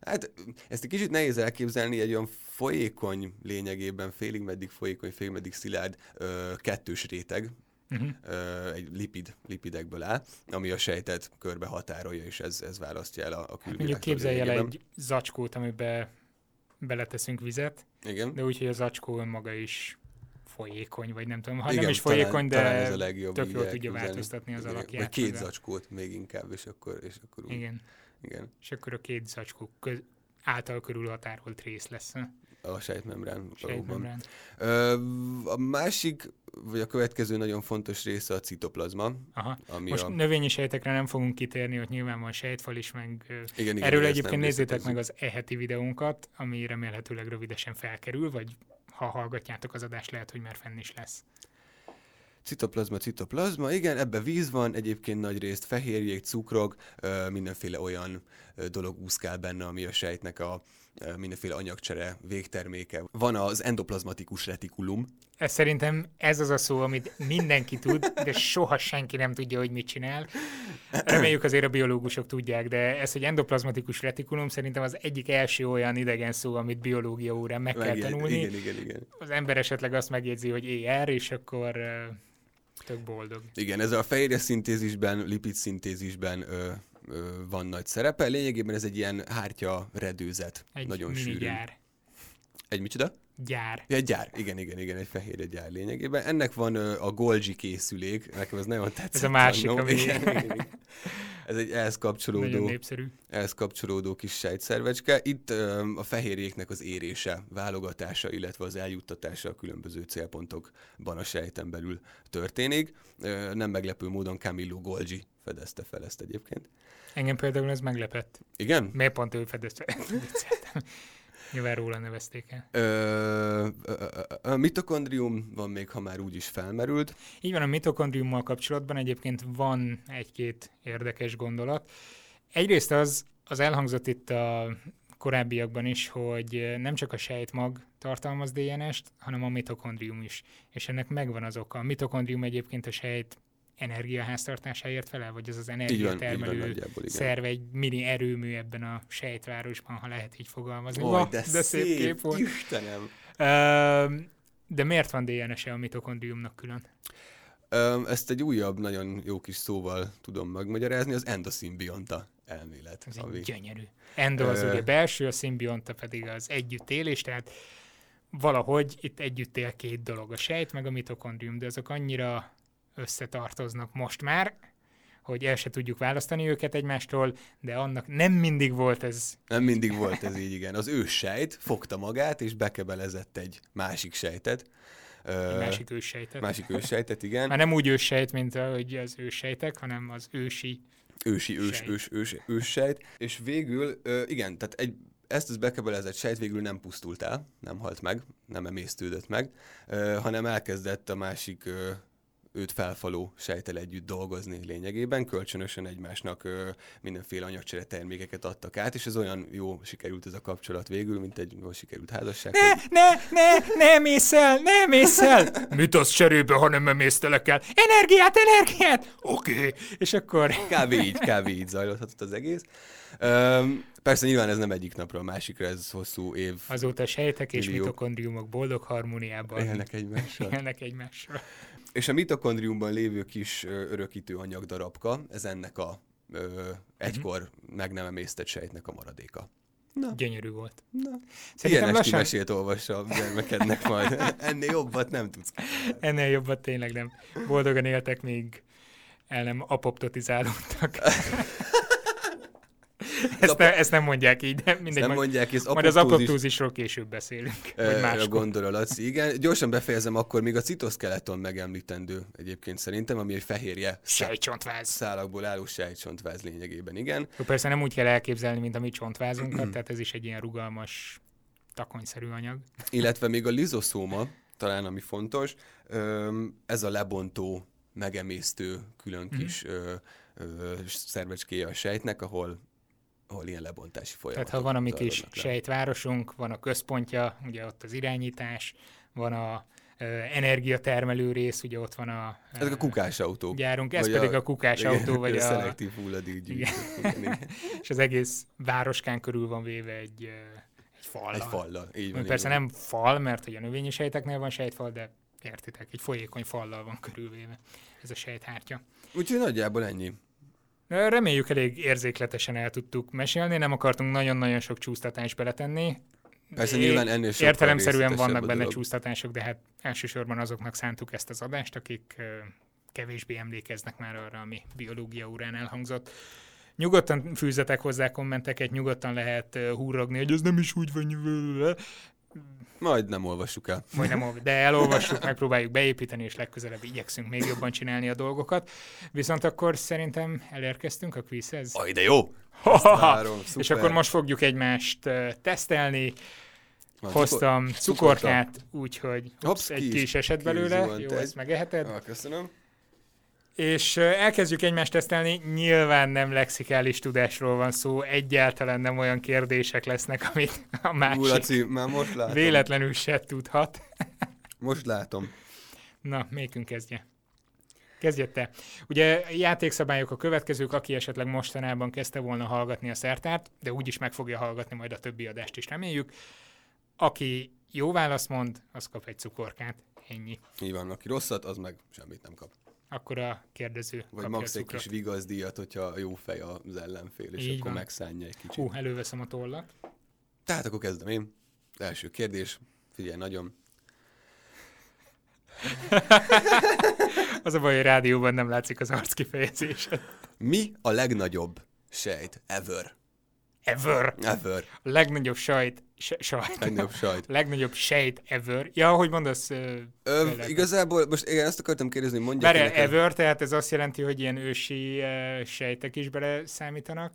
hát ezt egy kicsit nehéz elképzelni, egy olyan folyékony lényegében, félig meddig folyékony, félig meddig szilárd ö, kettős réteg, Uh-huh. egy lipid, lipidekből áll, ami a sejtet körbe határolja, és ez, ez választja el a, a külvilágtól mondjuk képzelj el egy zacskót, amiben beleteszünk vizet, Igen. de úgy, hogy a zacskó önmaga is folyékony, vagy nem tudom. Ha Igen, nem is talán- folyékony, de talán ez a legjobb tök jól tudja változtatni az alakját. Vagy két zacskót még inkább, és akkor, és akkor úgy. Igen. Igen. És akkor a két zacskó köz, által körülhatárolt rész lesz a sejtmembrán sejtmembrán. Ö, a másik, vagy a következő nagyon fontos része a citoplazma, Aha. ami Most a... növényi sejtekre nem fogunk kitérni, hogy nyilván van sejtfal is, meg Igen, igen, Erről egyébként nézzétek meg az e-heti videónkat, ami remélhetőleg rövidesen felkerül, vagy ha hallgatjátok az adást, lehet, hogy már fenn is lesz. Citoplazma, citoplazma, igen, ebbe víz van, egyébként nagy részt fehérjék, cukrok, mindenféle olyan dolog úszkál benne, ami a sejtnek a mindenféle anyagcsere végterméke. Van az endoplazmatikus retikulum, Ez szerintem ez az a szó, amit mindenki tud, de soha senki nem tudja, hogy mit csinál. Reméljük azért a biológusok tudják, de ez, hogy endoplazmatikus retikulum szerintem az egyik első olyan idegen szó, amit biológia órán meg kell Megjegy- tanulni. Igen, igen, igen. Az ember esetleg azt megjegyzi, hogy ER, és akkor tök boldog. Igen, ez a fehérje szintézisben, lipid szintézisben ö, van nagy szerepe. Lényegében ez egy ilyen hártya redőzet. Egy nagyon sűrű. gyár. Egy micsoda? gyár. Egy gyár, igen, igen, igen, egy fehérje gyár lényegében. Ennek van a Golgi készülék, nekem ez nagyon tetszett. Ez a másik, ami- igen, igen, igen. Ez egy ehhez Nagyon kapcsolódó, népszerű. ehhez kapcsolódó kis sejtszervecske. Itt a fehérjéknek az érése, válogatása, illetve az eljuttatása a különböző célpontokban a sejten belül történik. Nem meglepő módon Camillo Golgi fedezte fel ezt egyébként. Engem például ez meglepett. Igen? Miért pont ő fedezte? Nyilván róla nevezték el. Ö, ö, ö, ö, ö, mitokondrium van még, ha már úgy is felmerült. Így van, a mitokondriummal kapcsolatban egyébként van egy-két érdekes gondolat. Egyrészt az, az elhangzott itt a korábbiakban is, hogy nem csak a sejtmag tartalmaz DNS-t, hanem a mitokondrium is. És ennek megvan az oka. A mitokondrium egyébként a sejt energiaháztartásáért felel, vagy az az energiatermelő szerve, egy mini erőmű ebben a sejtvárosban, ha lehet így fogalmazni. Vah, de, de szép, kép volt. Istenem! De miért van DNS-e a mitokondriumnak külön? Ezt egy újabb, nagyon jó kis szóval tudom megmagyarázni, az endoszimbionta elmélet. Ez ami- gyönyörű. Endo az Ö, ugye belső, a szimbionta pedig az együttélés, tehát valahogy itt együtt él két dolog, a sejt meg a mitokondrium, de azok annyira összetartoznak most már, hogy el se tudjuk választani őket egymástól, de annak nem mindig volt ez. Nem mindig volt ez így, igen. Az ő sejt fogta magát, és bekebelezett egy másik sejtet. Egy másik őssejtet. Másik őssejtet, igen. Már nem úgy őssejt, mint ahogy az őssejtek, hanem az ősi. ősi ős, Sejt. ős, ős, ős sejt. És végül, igen, tehát egy, ezt az bekebelezett sejt végül nem pusztult el, nem halt meg, nem emésztődött meg, hanem elkezdett a másik őt felfaló sejtel együtt dolgozni lényegében, kölcsönösen egymásnak ö, mindenféle anyagcsere termékeket adtak át, és ez olyan jó sikerült ez a kapcsolat végül, mint egy jól sikerült házasság. Ne, hogy- ne, ne, ne emész el, ne emész el! Mit az cserébe, ha nem emésztelek el? Energiát, energiát! Oké. Okay. És akkor Kb. így, kb. így zajlódhatott az egész. Üm, persze nyilván ez nem egyik napról a másikra, ez hosszú év. azóta sejtek és mitokondriumok boldog harmóniában Élnek egymással. élnek egymással. És a mitokondriumban lévő kis örökítő anyagdarabka, ez ennek a ö, egykor meg nem emésztett sejtnek a maradéka. Gyönyörű volt. Na. Szerintem Ilyen lassan mesét olvassa a gyermekednek majd. Ennél jobbat nem tudsz. ennél jobbat tényleg nem. Boldogan éltek, még el nem apoptotizálódtak. ezt, ne, ezt nem mondják így, de Ezt mindegy. nem majd, mondják, ez majd az apoptózis- apoptózisról később beszélünk. Máskor. gondol a Laci. Igen, gyorsan befejezem akkor még a citoszkeleton megemlítendő egyébként szerintem, ami egy fehérje Sejtcsontváz. szálakból álló sejtcsontváz lényegében, igen. Jó, persze nem úgy kell elképzelni, mint a mi csontvázunkat, tehát ez is egy ilyen rugalmas, takonyszerű anyag. Illetve még a lizoszóma, talán ami fontos, ez a lebontó, megemésztő külön Mhm. kis ö, ö, szervecskéje a sejtnek, ahol, ahol ilyen lebontási folyamatok Tehát ha van a zajlanak le. sejtvárosunk, van a központja, ugye ott az irányítás, van a ö, energiatermelő rész, ugye ott van a ö, Ezek a kukásautók. gyárunk, ez pedig a, kukásauto, vagy a... a, szelektív hulladékgyűjtő. És az egész városkán körül van véve egy, egy fallal. Egy fallal, így van. Így persze van. nem fal, mert hogy a növényi sejteknél van sejtfal, de értitek, egy folyékony fallal van körülvéve ez a sejthártya. Úgyhogy nagyjából ennyi. Reméljük elég érzékletesen el tudtuk mesélni, nem akartunk nagyon-nagyon sok csúsztatást beletenni. Persze É- nyilván ennél sokkal Értelemszerűen vannak benne dolog. csúsztatások, de hát elsősorban azoknak szántuk ezt az adást, akik kevésbé emlékeznek már arra, ami biológia órán elhangzott. Nyugodtan fűzetek hozzá kommenteket, nyugodtan lehet húrogni, hogy ez nem is úgy van, Majd nem olvassuk el. majd nem, olv- de elolvassuk, megpróbáljuk beépíteni, és legközelebb igyekszünk még jobban csinálni a dolgokat. Viszont akkor szerintem elérkeztünk a quizhez. Aj, de jó! Várom, És akkor most fogjuk egymást tesztelni. Van Hoztam cukor- cukorkát, úgyhogy egy ki ki is- esett belőle, jó, egy. ezt megeheted. Ah, köszönöm. És elkezdjük egymást tesztelni, nyilván nem lexikális tudásról van szó, egyáltalán nem olyan kérdések lesznek, amit a Ú, másik Laci, már most látom. véletlenül se tudhat. Most látom. Na, melyikünk kezdje? Kezdjed te. Ugye játékszabályok a következők, aki esetleg mostanában kezdte volna hallgatni a szertárt, de úgyis meg fogja hallgatni majd a többi adást is, reméljük. Aki jó választ mond, az kap egy cukorkát. Ennyi. Így van, aki rosszat, az meg semmit nem kap. Akkor a kérdező Vagy max egy kis vigazdíjat, hogyha jó fej az ellenfél, és Így akkor van. megszánja egy kicsit. Hú, előveszem a tollat. Tehát akkor kezdem én. Első kérdés. Figyelj, nagyon. Az a baj, hogy rádióban nem látszik az arc kifejezés. Mi a legnagyobb sejt ever? Ever. Ever. A legnagyobb sajt, se, sajt. Legnagyobb sajt. Legnagyobb sejt ever. Ja, hogy mondasz? Uh, Ö, igazából, most igen, ezt akartam kérdezni, mondják Várjál, ever, tehát ez azt jelenti, hogy ilyen ősi uh, sejtek is bele számítanak?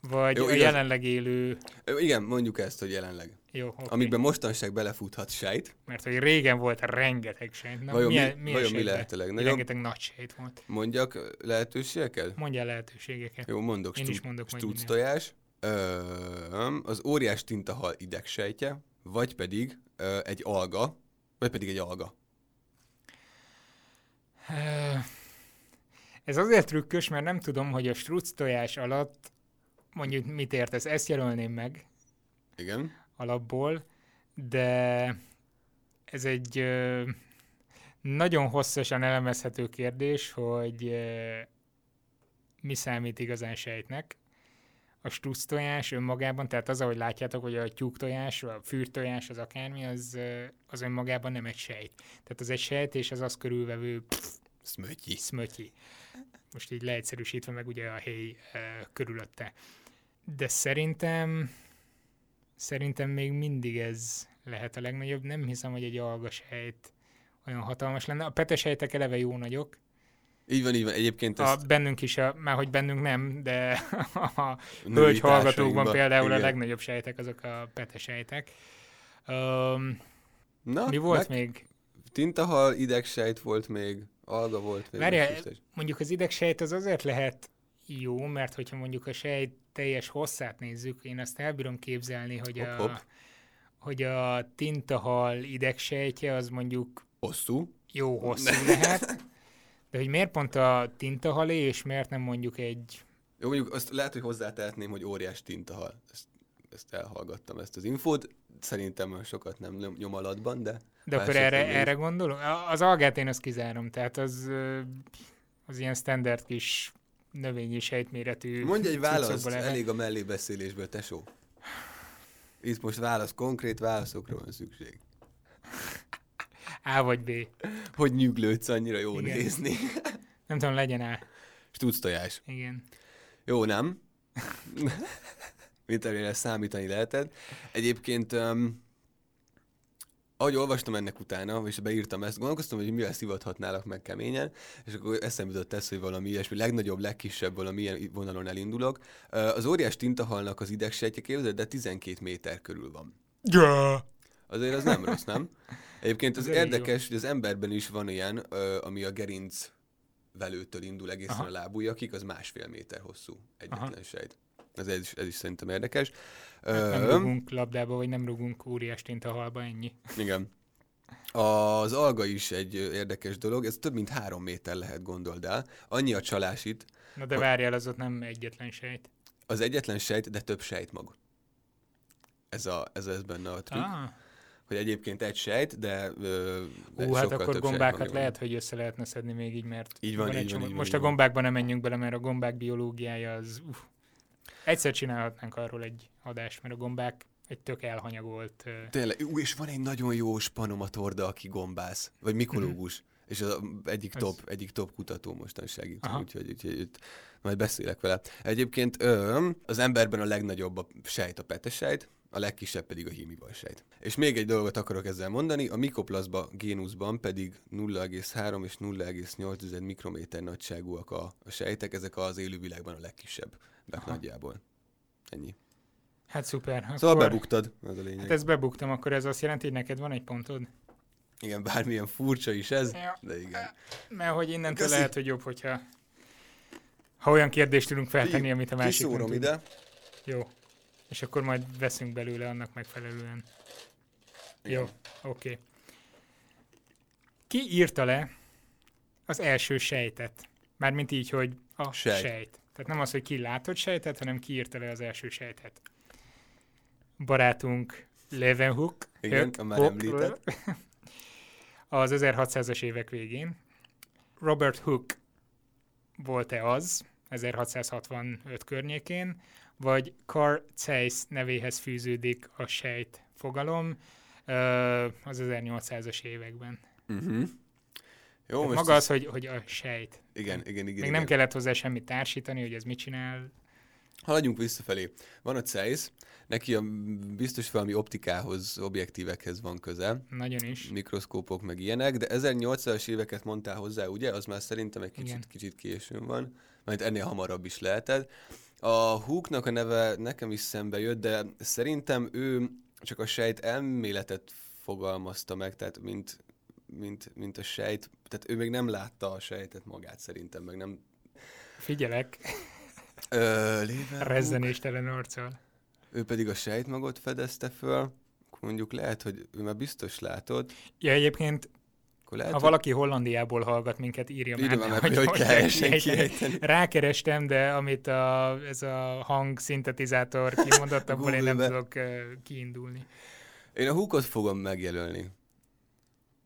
Vagy Jó, a igaz. jelenleg élő... Ö, igen, mondjuk ezt, hogy jelenleg. Jó, oké. Amikben mostanság belefuthat sejt. Mert hogy régen volt rengeteg sejt. Na, Vajon mi- milyen, milyen vajon mi lehet a legnagyobb? Rengeteg nagy sejt volt. Mondjak lehetőségeket? Mondjál lehetőségeket. Jó, mondok. Én is Stru- mondok mindent. tojás, ö, az óriás tintahal idegsejtje, vagy pedig ö, egy alga, vagy pedig egy alga. Ez azért trükkös, mert nem tudom, hogy a struc tojás alatt mondjuk mit értesz. Ezt jelölném meg Igen. Alapból, de ez egy nagyon hosszasan elemezhető kérdés, hogy mi számít igazán sejtnek. A struc tojás önmagában, tehát az, ahogy látjátok, hogy a tyúk tojás, a fűrtojás, az akármi, az, az önmagában nem egy sejt. Tehát az egy sejt, és az az körülvevő Szmötyi. szmötyi. Most így leegyszerűsítve meg ugye a héj e, körülötte. De szerintem szerintem még mindig ez lehet a legnagyobb. Nem hiszem, hogy egy algasejt olyan hatalmas lenne. A petesejtek eleve jó nagyok. Így van, így van. Egyébként A, ezt bennünk is, a, már hogy bennünk nem, de a hölgy hallgatókban például igen. a legnagyobb sejtek azok a petesejtek. Um, Na, mi volt meg- még? Tintahal, idegsejt volt még, alga volt még. Várjál, mondjuk az idegsejt az azért lehet jó, mert hogyha mondjuk a sejt teljes hosszát nézzük, én azt elbírom képzelni, hogy, Hopp, a, hopp. hogy a tintahal idegsejtje az mondjuk Hosszú. jó hosszú lehet, de hogy miért pont a tintahalé, és miért nem mondjuk egy... Jó, mondjuk azt lehet, hogy hozzátehetném, hogy óriás tintahal. Ezt, ezt elhallgattam, ezt az infót. Szerintem sokat nem nyom- nyom alatban, de... De akkor erre, erre gondolunk? A- Az algát én azt kizárom, tehát az, az ilyen standard kis növényi sejtméretű Mondj egy választ, elég a mellébeszélésből, tesó. Itt most válasz, konkrét válaszokra van szükség. A vagy B. Hogy nyüglődsz, annyira jó Igen. nézni. Nem tudom, legyen A. Stuc tojás. Igen. Jó, nem? Mint amire számítani lehetett. Egyébként, um, ahogy olvastam ennek utána, és beírtam ezt, gondolkoztam, hogy mivel szivathatnálak meg keményen, és akkor eszembe jutott ez, hogy valami ilyesmi, legnagyobb, legkisebb valami ilyen vonalon elindulok. Az óriás tintahalnak az idegsejtje képzeld, de 12 méter körül van. Ja. Azért az nem rossz, nem? Egyébként az érdekes, hogy az emberben is van ilyen, ami a gerinc velőtől indul egészen Aha. a lábujjakig, az másfél méter hosszú egyetlen Aha. sejt. Ez, ez, is, ez is szerintem érdekes. Nem Ö, rugunk labdába, vagy nem rugunk óriás tintahalba, ennyi. igen. Az alga is egy érdekes dolog, ez több mint három méter lehet, gondold el. Annyi a csalás itt, Na de várjál, az ott nem egyetlen sejt. az egyetlen sejt, de több sejtmag. Ez, a, ez, ez benne a trükk, Ah, hogy egyébként egy sejt, de, de hú, hát akkor gombákat van. lehet, hogy össze lehetne szedni még így, mert Így van, egy így van, így van, Most így a van. gombákba nem menjünk bele, mert a gombák biológiája az... Uff. Egyszer csinálhatnánk arról egy adást, mert a gombák egy tök elhanyagolt... Tényleg, ú, és van egy nagyon jó spanom a torda, aki gombász, vagy mikológus, és az egyik Ez- top, egyik top kutató mostanság itt, úgyhogy, úgyhogy itt majd beszélek vele. Egyébként ö, az emberben a legnagyobb a sejt a petesejt, a legkisebb pedig a hímival sejt. És még egy dolgot akarok ezzel mondani, a mikoplaszba génuszban pedig 0,3 és 0,8 mikrométer nagyságúak a, a sejtek, ezek az élővilágban a legkisebbek Aha. nagyjából. Ennyi. Hát szuper. Szóval akkor- bebuktad, az a lényeg. Hát ezt bebuktam, akkor ez azt jelenti, hogy neked van egy pontod? Igen, bármilyen furcsa is ez, Ja. de igen. Mert hogy innentől Köszi. lehet, hogy jobb, hogyha ha olyan kérdést tudunk feltenni, amit a másik tud. ide. Jó. És akkor majd veszünk belőle annak megfelelően. Igen. Jó, oké. Ki írta le az első sejtet? Mármint így, hogy a Sejt. sejt. Tehát nem az, hogy ki látott sejtet, hanem ki írta le az első sejtet. Barátunk Leeuwenhoek. Igen, Hoek- a már említett. Az 1600-as évek végén. Robert Hooke volt-e az, 1665 környékén, vagy Carl Zeiss nevéhez fűződik a sejt fogalom. Az 1800-as években. Uh-huh. Jó, Tehát maga az, hogy, hogy a sejt. Igen, igen, igen. Még igen. nem kellett hozzá semmit társítani, hogy ez mit csinál. Haladjunk visszafelé. Van a Zeiss, neki a biztos valami optikához, objektívekhez van köze. Nagyon is. Mikroszkópok meg ilyenek, de 1800-as éveket mondtál hozzá, ugye? Az már szerintem egy Igen. kicsit, kicsit későn van, mert ennél hamarabb is lehetett. A Hooknak a neve nekem is szembe jött, de szerintem ő csak a sejt elméletet fogalmazta meg, tehát mint, mint, mint a sejt, tehát ő még nem látta a sejtet magát szerintem, meg nem... Figyelek, Ö, rezzenéstelen arccal. ő pedig a sejtmagot fedezte föl, mondjuk lehet, hogy ő már biztos látod, Ja, egyébként, akkor lehet, ha hogy- valaki Hollandiából hallgat minket, írja Írja már, meg, hogy kiejteni. kiejteni. Rákerestem, de amit a, ez a hangszintetizátor kimondott, abból én nem tudok kiindulni. Én a húkot fogom megjelölni.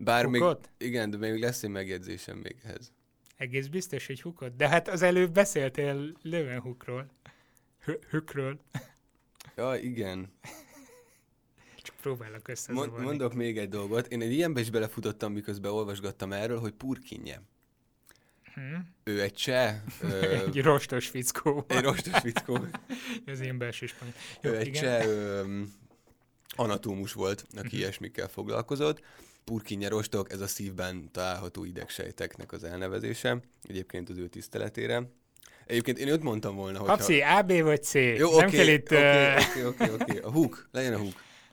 Bár Hookot? még, igen, de még lesz egy megjegyzésem még ehhez. Egész biztos, hogy hukod. De hát az előbb beszéltél Löwenhookról. Hü- Hükről. Ja, igen. Csak próbálok összezavarni. mondok még egy dolgot. Én egy ilyenbe is belefutottam, miközben olvasgattam erről, hogy Purkinje. Hm? Ő egy cseh... Ö, Egy rostos fickó. egy rostos fickó. Ez én belső spany. Jó, Ő egy igen. cseh ö, anatómus volt, aki Mhm. ilyesmikkel foglalkozott. Purkinje rostok, ez a szívben található idegsejteknek az elnevezése, egyébként az ő tiszteletére. Egyébként én őt mondtam volna, hogy Kapsz A, B vagy C. Jó, nem oké, kell itt... oké, oké, oké. A hook, legyen a hook.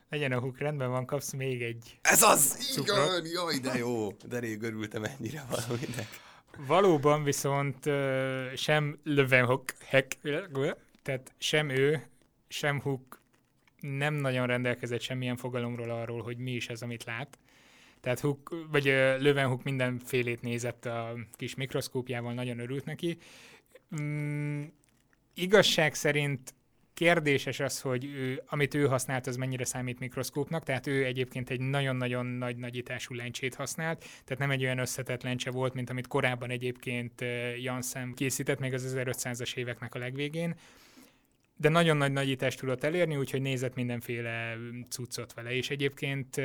Legyen a hook, rendben van, kapsz még egy. Ez az! Cukrot. Igen, jaj, de jó. De rég örültem ennyire valaminek. Valóban viszont ö, sem Löwenhoek, tehát sem ő, sem Hook nem nagyon rendelkezett semmilyen fogalomról arról, hogy mi is ez, amit lát. Tehát Hook, vagy ö, Löwenhoek mindenfélét nézett a kis mikroszkópjával, nagyon örült neki. Mm, igazság szerint kérdéses az, hogy ő, amit ő használt, az mennyire számít mikroszkópnak, tehát ő egyébként egy nagyon-nagyon nagy nagyítású lencsét használt, tehát nem egy olyan összetett lencse volt, mint amit korábban egyébként Janssen készített, még az 1500-as éveknek a legvégén, de nagyon nagy nagyítást tudott elérni, úgyhogy nézett mindenféle cuccot vele, és egyébként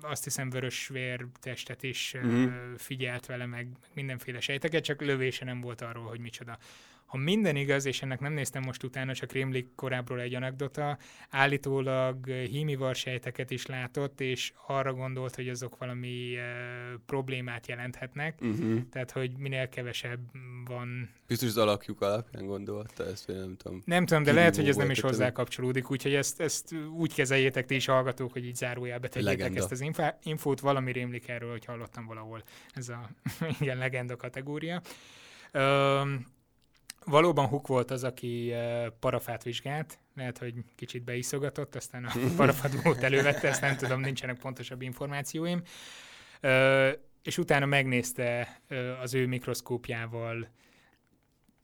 azt hiszem vörösvér testet is uh-huh. figyelt vele, meg mindenféle sejteket, csak lövése nem volt arról, hogy micsoda. Ha minden igaz, és ennek nem néztem most utána, csak rémlik korábbról egy anekdota, állítólag hímivar sejteket is látott, és arra gondolt, hogy azok valami uh, problémát jelenthetnek, Uh-huh. tehát hogy minél kevesebb van Biztos az alakjuk alapján gondolta ezt, vagy nem tudom. nem tudom, de lehet, hogy ez nem is hozzá kapcsolódik, úgyhogy ezt, ezt úgy kezeljétek ti is hallgatók, hogy így zárójelbe tegyétek Legenda. ezt az infá- infót, valami rémlik erről, hogy hallottam valahol ez a igen, legenda kategória. Öm, valóban Hook volt az, aki parafát vizsgált, lehet, hogy kicsit beiszogatott, aztán a parafadút elővette, ezt nem tudom, nincsenek pontosabb információim. Ö, és utána megnézte az ő mikroszkópjával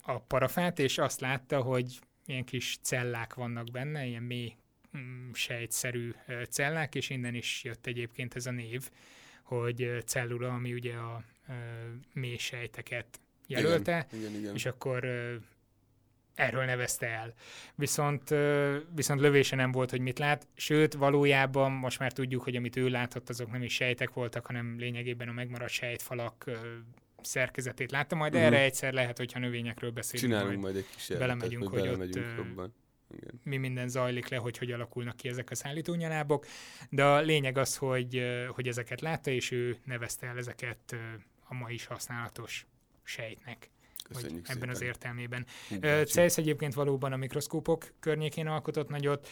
a parafát, és azt látta, hogy ilyen kis cellák vannak benne, ilyen mély mm, sejtszerű cellák, és innen is jött egyébként ez a név, hogy cellula, ami ugye a mély sejteket jelölte, Igen, igen, igen. és akkor erről nevezte el. Viszont, viszont lövése nem volt, hogy mit lát, sőt, valójában most már tudjuk, hogy amit ő látott, azok nem is sejtek voltak, hanem lényegében a megmaradt sejtfalak szerkezetét látta majd, Mhm. erre egyszer lehet, hogyha növényekről beszélünk Csinálunk majd, majd egy kis belemegyünk, hogy ott, belemegyünk ö, jobban. Igen. mi minden zajlik le, hogy hogy alakulnak ki ezek a szállítónyalábok, de a lényeg az, hogy, hogy ezeket látta, és ő nevezte el ezeket a ma is használatos sejtnek. Köszönjük vagy ebben az szépen. értelmében. Ö, bácsi. Zeiss egyébként valóban a mikroszkópok környékén alkotott nagyot,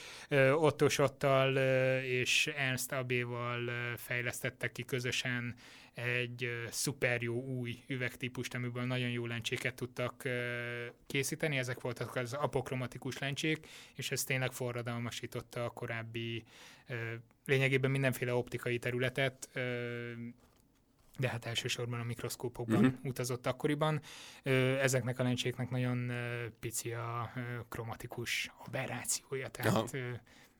Otto Schottal ö, és Ernst Abéval fejlesztettek ki közösen egy szuper jó új üvegtípust, amiből nagyon jó lencséket tudtak készíteni. Ezek voltak az apokromatikus lencsék, és ez tényleg forradalmasította a korábbi lényegében mindenféle optikai területet, de hát elsősorban a mikroszkópokban uh-huh. utazott akkoriban. Ezeknek a lencséknek nagyon pici a kromatikus aberrációja, tehát Aha.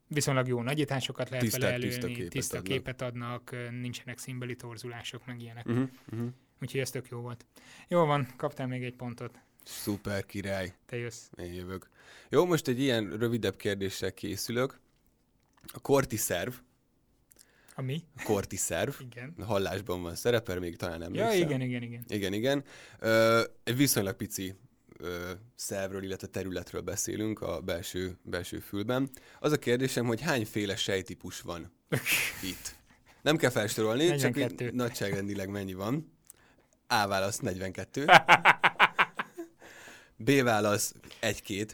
viszonylag jó nagyításokat lehet Tisztát, vele tiszta előni, képet tiszta adnak. képet adnak, nincsenek színbeli torzulások, meg ilyenek. Uh-huh, uh-huh. Úgyhogy ez tök jó volt. Jó van, kaptál még egy pontot. Szuper király. Te jössz. Én jövök. Jó, most egy ilyen rövidebb kérdéssel készülök. A korti szerv Ami? A kortiszerv. Igen. A hallásban van szerepel, még talán nem Ja, igen, igen, igen. Igen, igen. Ö, egy viszonylag pici ö, szervről, illetve területről beszélünk a belső, belső fülben. Az a kérdésem, hogy hányféle sejtípus van itt? Nem kell felsorolni, csak 42. így nagyságrendileg mennyi van. A válasz 42. B válasz 1-2,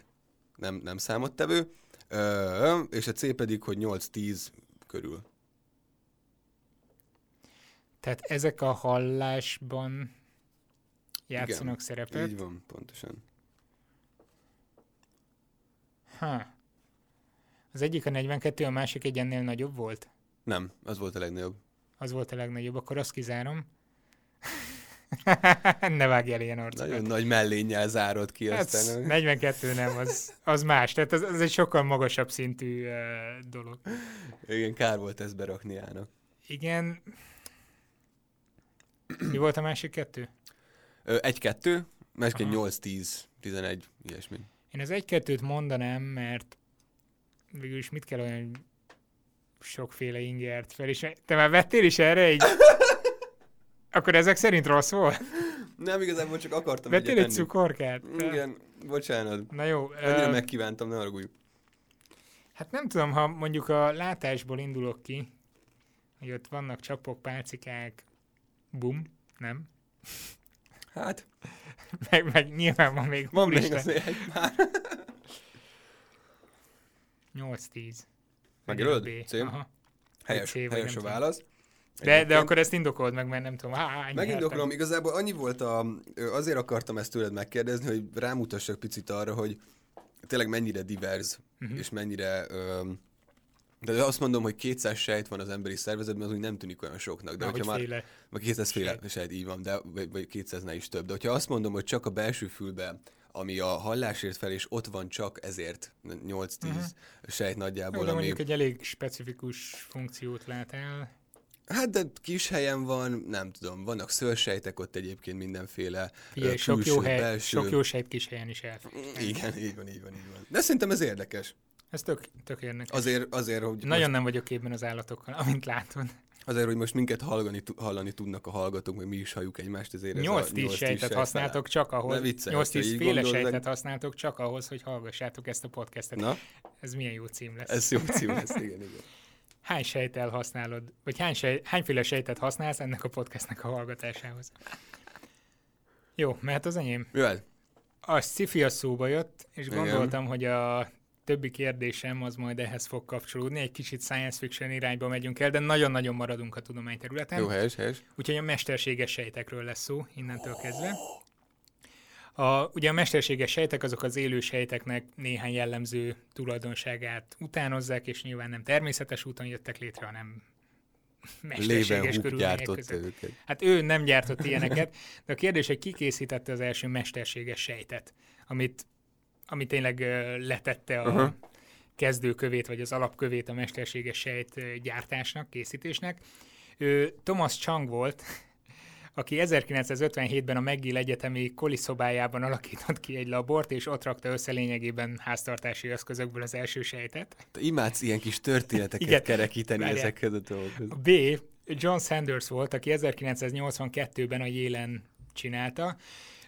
nem, nem számottevő. Ö, és a C pedig, hogy 8-10 körül. Tehát ezek a hallásban játszanak Igen, szerepet. Így van, pontosan. Ha. Az egyik a 42, a másik egy ennél nagyobb volt? Nem, az volt a legnagyobb. Az volt a legnagyobb, akkor azt kizárom. ne vágjál ilyen arcokat. Nagyon nagy mellénnyel zárod ki Hát, aztán. 42 nem, az, az más. Tehát az, az egy sokkal magasabb szintű uh, dolog. Igen, kár volt ezt berakni Ának. Igen. Mi volt a másik kettő? Egy-kettő, másként Aha. 8-10, 11, ilyesmi. Én az egy-kettőt mondanám, mert végül is mit kell olyan sokféle ingert fel, és te már vettél is erre egy... Akkor ezek szerint rossz volt? Nem, igazából csak akartam Vettél egy cukorkát? Igen, bocsánat. Na jó. Annyira ö, megkívántam, ne haragudj. Hát nem tudom, ha mondjuk a látásból indulok ki, hogy ott vannak csapok, pálcikák, bum, nem? Hát, Meg, meg nyilván van még, van még azért egy pár. 8-10. Megjelöled? B. C? Aha. Helyes, C, helyes a válasz. De, de akkor ezt indokold meg, mert nem tudom, hány Megindokolom, igazából annyi volt a... Azért akartam ezt tőled megkérdezni, hogy rámutassak picit arra, hogy tényleg mennyire divers, uh-huh. és mennyire... Ö, de azt mondom, hogy 200 sejt van az emberi szervezetben, az úgy nem tűnik olyan soknak. De Na, hogyha hogy már... féle. Vagy 200 féle Sejt. sejt, így van, de, vagy, vagy 200 is több. De hogyha azt mondom, hogy csak a belső fülbe, ami a hallásért fel, és ott van csak ezért 8-10 uh-huh. sejt nagyjából, Jó, de ami... mondjuk egy elég specifikus funkciót lát el. Hát de kis helyen van, nem tudom, vannak szőrsejtek ott egyébként mindenféle. Figyelj, ö, sok, jó külső, hely, belső. sok jó sejt kis helyen is elfér. Igen, így van, így van, így van. De szerintem ez érdekes. Ez tök, tök érdekes. Azért, azért hogy Nagyon most, nem vagyok képben az állatokkal, amint látod. azért, hogy most minket hallani, hallani tudnak a hallgatók, meg mi is halljuk egymást, ezért ez a 8-10 8-10 sejtet sejt használtok csak ahhoz, 8-10 ha így féle gondolod, sejtet használtok csak ahhoz, hogy hallgassátok ezt a podcastet. Na, Ez milyen jó cím lesz. ez jó cím lesz, igen, igen. Hány sejtel használod, vagy hány sej, hányféle sejtet használsz ennek a podcastnek a hallgatásához? Jó, mert az enyém. Jöhet. A sci a szóba jött, és Igen. gondoltam, hogy a többi kérdésem az majd ehhez fog kapcsolódni. Egy kicsit science fiction irányba megyünk el, de nagyon-nagyon maradunk a tudományterületen. Jó, helyes, helyes. Úgyhogy a mesterséges sejtekről lesz szó innentől kezdve. A, ugye a mesterséges sejtek azok az élő sejteknek néhány jellemző tulajdonságát utánozzák, és nyilván nem természetes úton jöttek létre, hanem mesterséges körülmények között. őket. Hát ő nem gyártott ilyeneket, de a kérdés, hogy ki készítette az első mesterséges sejtet, amit, ami tényleg letette a uh-huh. kezdőkövét, vagy az alapkövét a mesterséges sejt gyártásnak, készítésnek. Ő Thomas Chang volt, aki 1957-ben a McGill Egyetemi koliszobájában alakított ki egy labort, és ott rakta össze lényegében háztartási eszközökből az első sejtet. Te imádsz ilyen kis történeteket Igen. kerekíteni Várjál. ezekhez a dolgokhoz. A B. John Sanders volt, aki 1982-ben a Yale-en csinálta.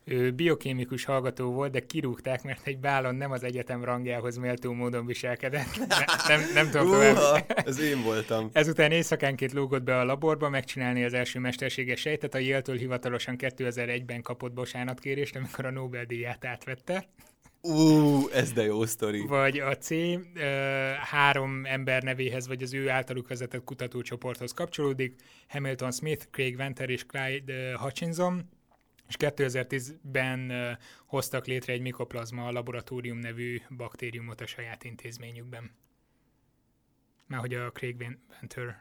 Ő biokémikus hallgató volt, de kirúgták, mert egy bálon nem az egyetem rangjához méltó módon viselkedett. Ne, nem, nem tudom tovább. Uha, ez én voltam. Ezután éjszakánként lógott be a laborba megcsinálni az első mesterséges sejtet, a Yale-től hivatalosan 2001-ben kapott bocsánatkérést, amikor a Nobel-díját átvette. Ú, ez de jó sztori. Vagy a C ö, három ember nevéhez, vagy az ő általuk vezetett kutatócsoporthoz kapcsolódik, Hamilton Smith, Craig Venter és Clyde Hutchinson, és 2010-ben ö, hoztak létre egy mikoplazma laboratórium nevű baktériumot a saját intézményükben. Már hogy a Craig Venter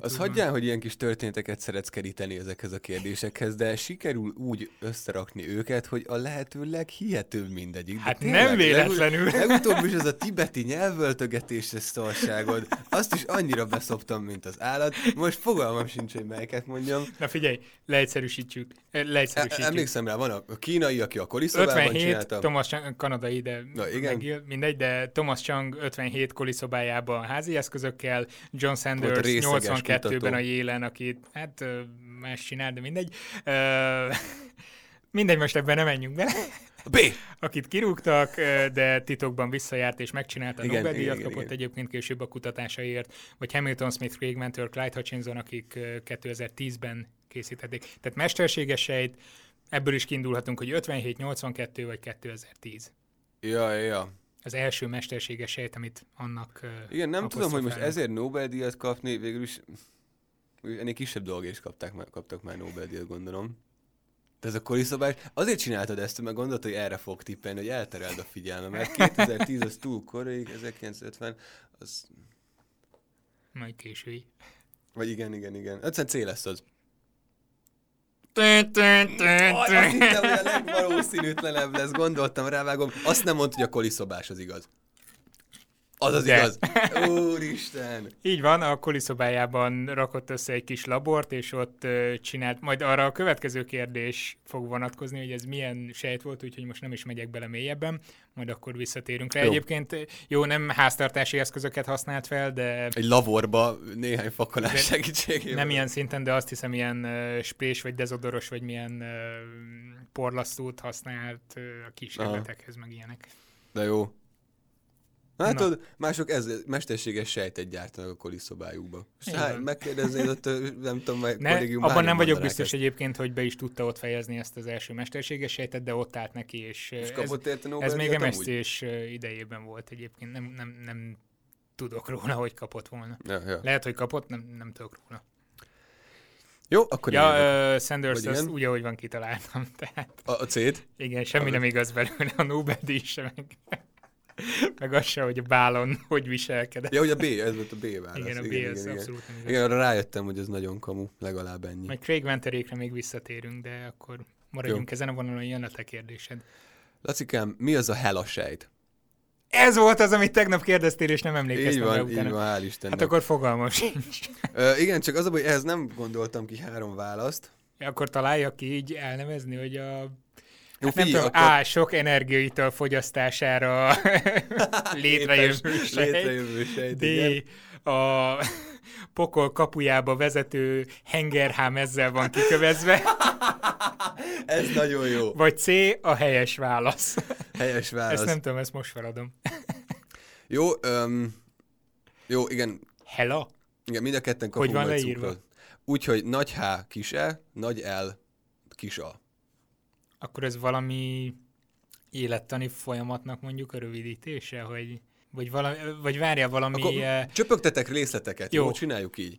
Az hagyjál, hogy ilyen kis történeteket szeretsz keríteni ezekhez a kérdésekhez, de sikerül úgy összerakni őket, hogy a lehető leghihetőbb mindegyik. De Hát tényleg, nem véletlenül. Legutóbb, legutóbb is az a tibeti nyelvöltögetéses szarságod. Azt is annyira beszoptam, mint az állat. Most fogalmam sincs, hogy melyiket mondjam. Na figyelj, leegyszerűsítjük. leegyszerűsítjük. emlékszem rá, van a kínai, aki a koliszobában 57, csinálta. Thomas Chang, kanadai, de Na, igen. Meg, mindegy, de Thomas Chang 57 koliszobájában házi eszközökkel, John Sanders 82-ben kutató. a Jélen, aki hát más csinál, de mindegy. Mindegy, most ebben nem menjünk bele. B! Akit kirúgtak, de titokban visszajárt és megcsinálta Igen, Nobel-díjat, igen, kapott igen. egyébként később a kutatásaiért, vagy Hamilton Smith, Craig Mentor, Clyde Hutchinson, akik ö, 2010-ben készítették. Tehát mesterséges sejt, ebből is kiindulhatunk, hogy 57, 82 vagy 2010. Ja, ja, ja. Az első mesterséges sejt, amit annak Igen, nem tudom, hogy most ezért Nobel-díjat kapni, végül is ennél kisebb dolgok is kapták, már- kaptak már Nobel-díjat, gondolom. De ez a koliszobás, azért csináltad ezt, mert gondoltad, hogy erre fog tippelni, hogy eltereld a figyelmemet. 2010 az túl korai, 1950, az... Majd késői. Vagy igen, igen, igen. Egyszerűen C lesz az. Azt hittem, hogy a legvalószínűtlenebb lesz, gondoltam, rávágom. Azt nem mondta, hogy a koliszobás az igaz. Az az De. igaz. Úristen. Így van, a koliszobájában rakott össze egy kis labort, és ott csinált, majd arra a következő kérdés fog vonatkozni, hogy ez milyen sejt volt, úgyhogy most nem is megyek bele mélyebben, majd akkor visszatérünk rá. Jó. Egyébként jó, nem háztartási eszközöket használt fel, de Egy lavorba néhány fakalás De segítségével. nem ilyen szinten, de azt hiszem ilyen uh, sprés, vagy dezodoros, vagy milyen uh, porlasztót használt uh, a kísérletekhez, meg ilyenek. De jó. Hát Na. mások ez, mesterséges sejtet gyártanak a koliszobájukba. Hát megkérdeznéd ott, nem tudom, majd Ne, kollégium abban nem vagyok biztos ezt. egyébként, hogy be is tudta ott fejezni ezt az első mesterséges sejtet, de ott állt neki, és, És ez, kapott érte ez Nobel-díjat még? MSZ-s idejében volt egyébként, nem, nem, nem tudok róla, hogy kapott volna. Ja, ja. Lehet, hogy kapott, nem, nem tudok róla. Jó, akkor Ja, uh, Sanders, azt úgy, ahogy van kitaláltam. Tehát a, a C-t? igen, semmi Ah, nem igaz belőle, a Nobel-díj sem, meg, az sem, hogy a bálon hogy viselkedett. Ja, hogy a B, ez volt a B válasz. Igen, a B igen, az igen, igen. abszolút nem igaz. Igen, arra rájöttem, hogy ez nagyon kamu, legalább ennyi. Majd Craig Venterékre még visszatérünk, de akkor maradjunk ezen a vonalon, jön a te kérdésed. Lacikám, mi az a hela sejt? Ez volt az, amit tegnap kérdeztél, és nem emlékeztem Így rá van, utána. így van, hál' Istennek. Hát akkor fogalmam sincs. Ö, igen, csak az a baj, hogy ehhez nem gondoltam ki három választ. akkor találja ki így elnevezni, hogy a... Jó, Hát nem figyelj, tudom, akkor- A. Sok energiaital fogyasztására létrejövő sejt. létrejövő sejt, D. igen. A pokol kapujába vezető hengerhám ezzel van kikövezve. Ez nagyon jó. Vagy C. A helyes válasz. Helyes válasz. Ezt nem tudom, ezt most feladom. Jó, öm, jó, igen. Hela? Igen, mind a ketten Hogy kapunk van majd leírva? Úgyhogy nagy H kis E, nagy L kis A. Akkor ez valami élettani folyamatnak mondjuk a rövidítése, hogy vagy, valami, vagy várjál valami... Akkor eh, csöpögtetek részleteket, jó? Jó. Csináljuk így.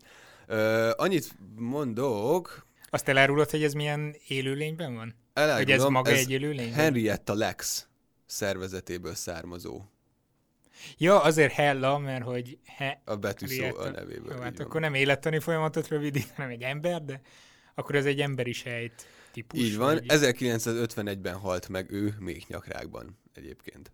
Ö, annyit mondok, Azt elárulod, hogy ez milyen élőlényben van? elárulom, Hogy ez maga ez egy élőlény? Henrietta Lex szervezetéből származó. Ja, azért Hella, mert hogy he, A betűszó Henrietta. a nevéből. Jó, hát van. akkor nem élettani folyamatot rövidít, hanem egy ember, de akkor ez egy emberi sejt típus. Így van, vagy- 1951-ben halt meg ő méhnyakrákban egyébként.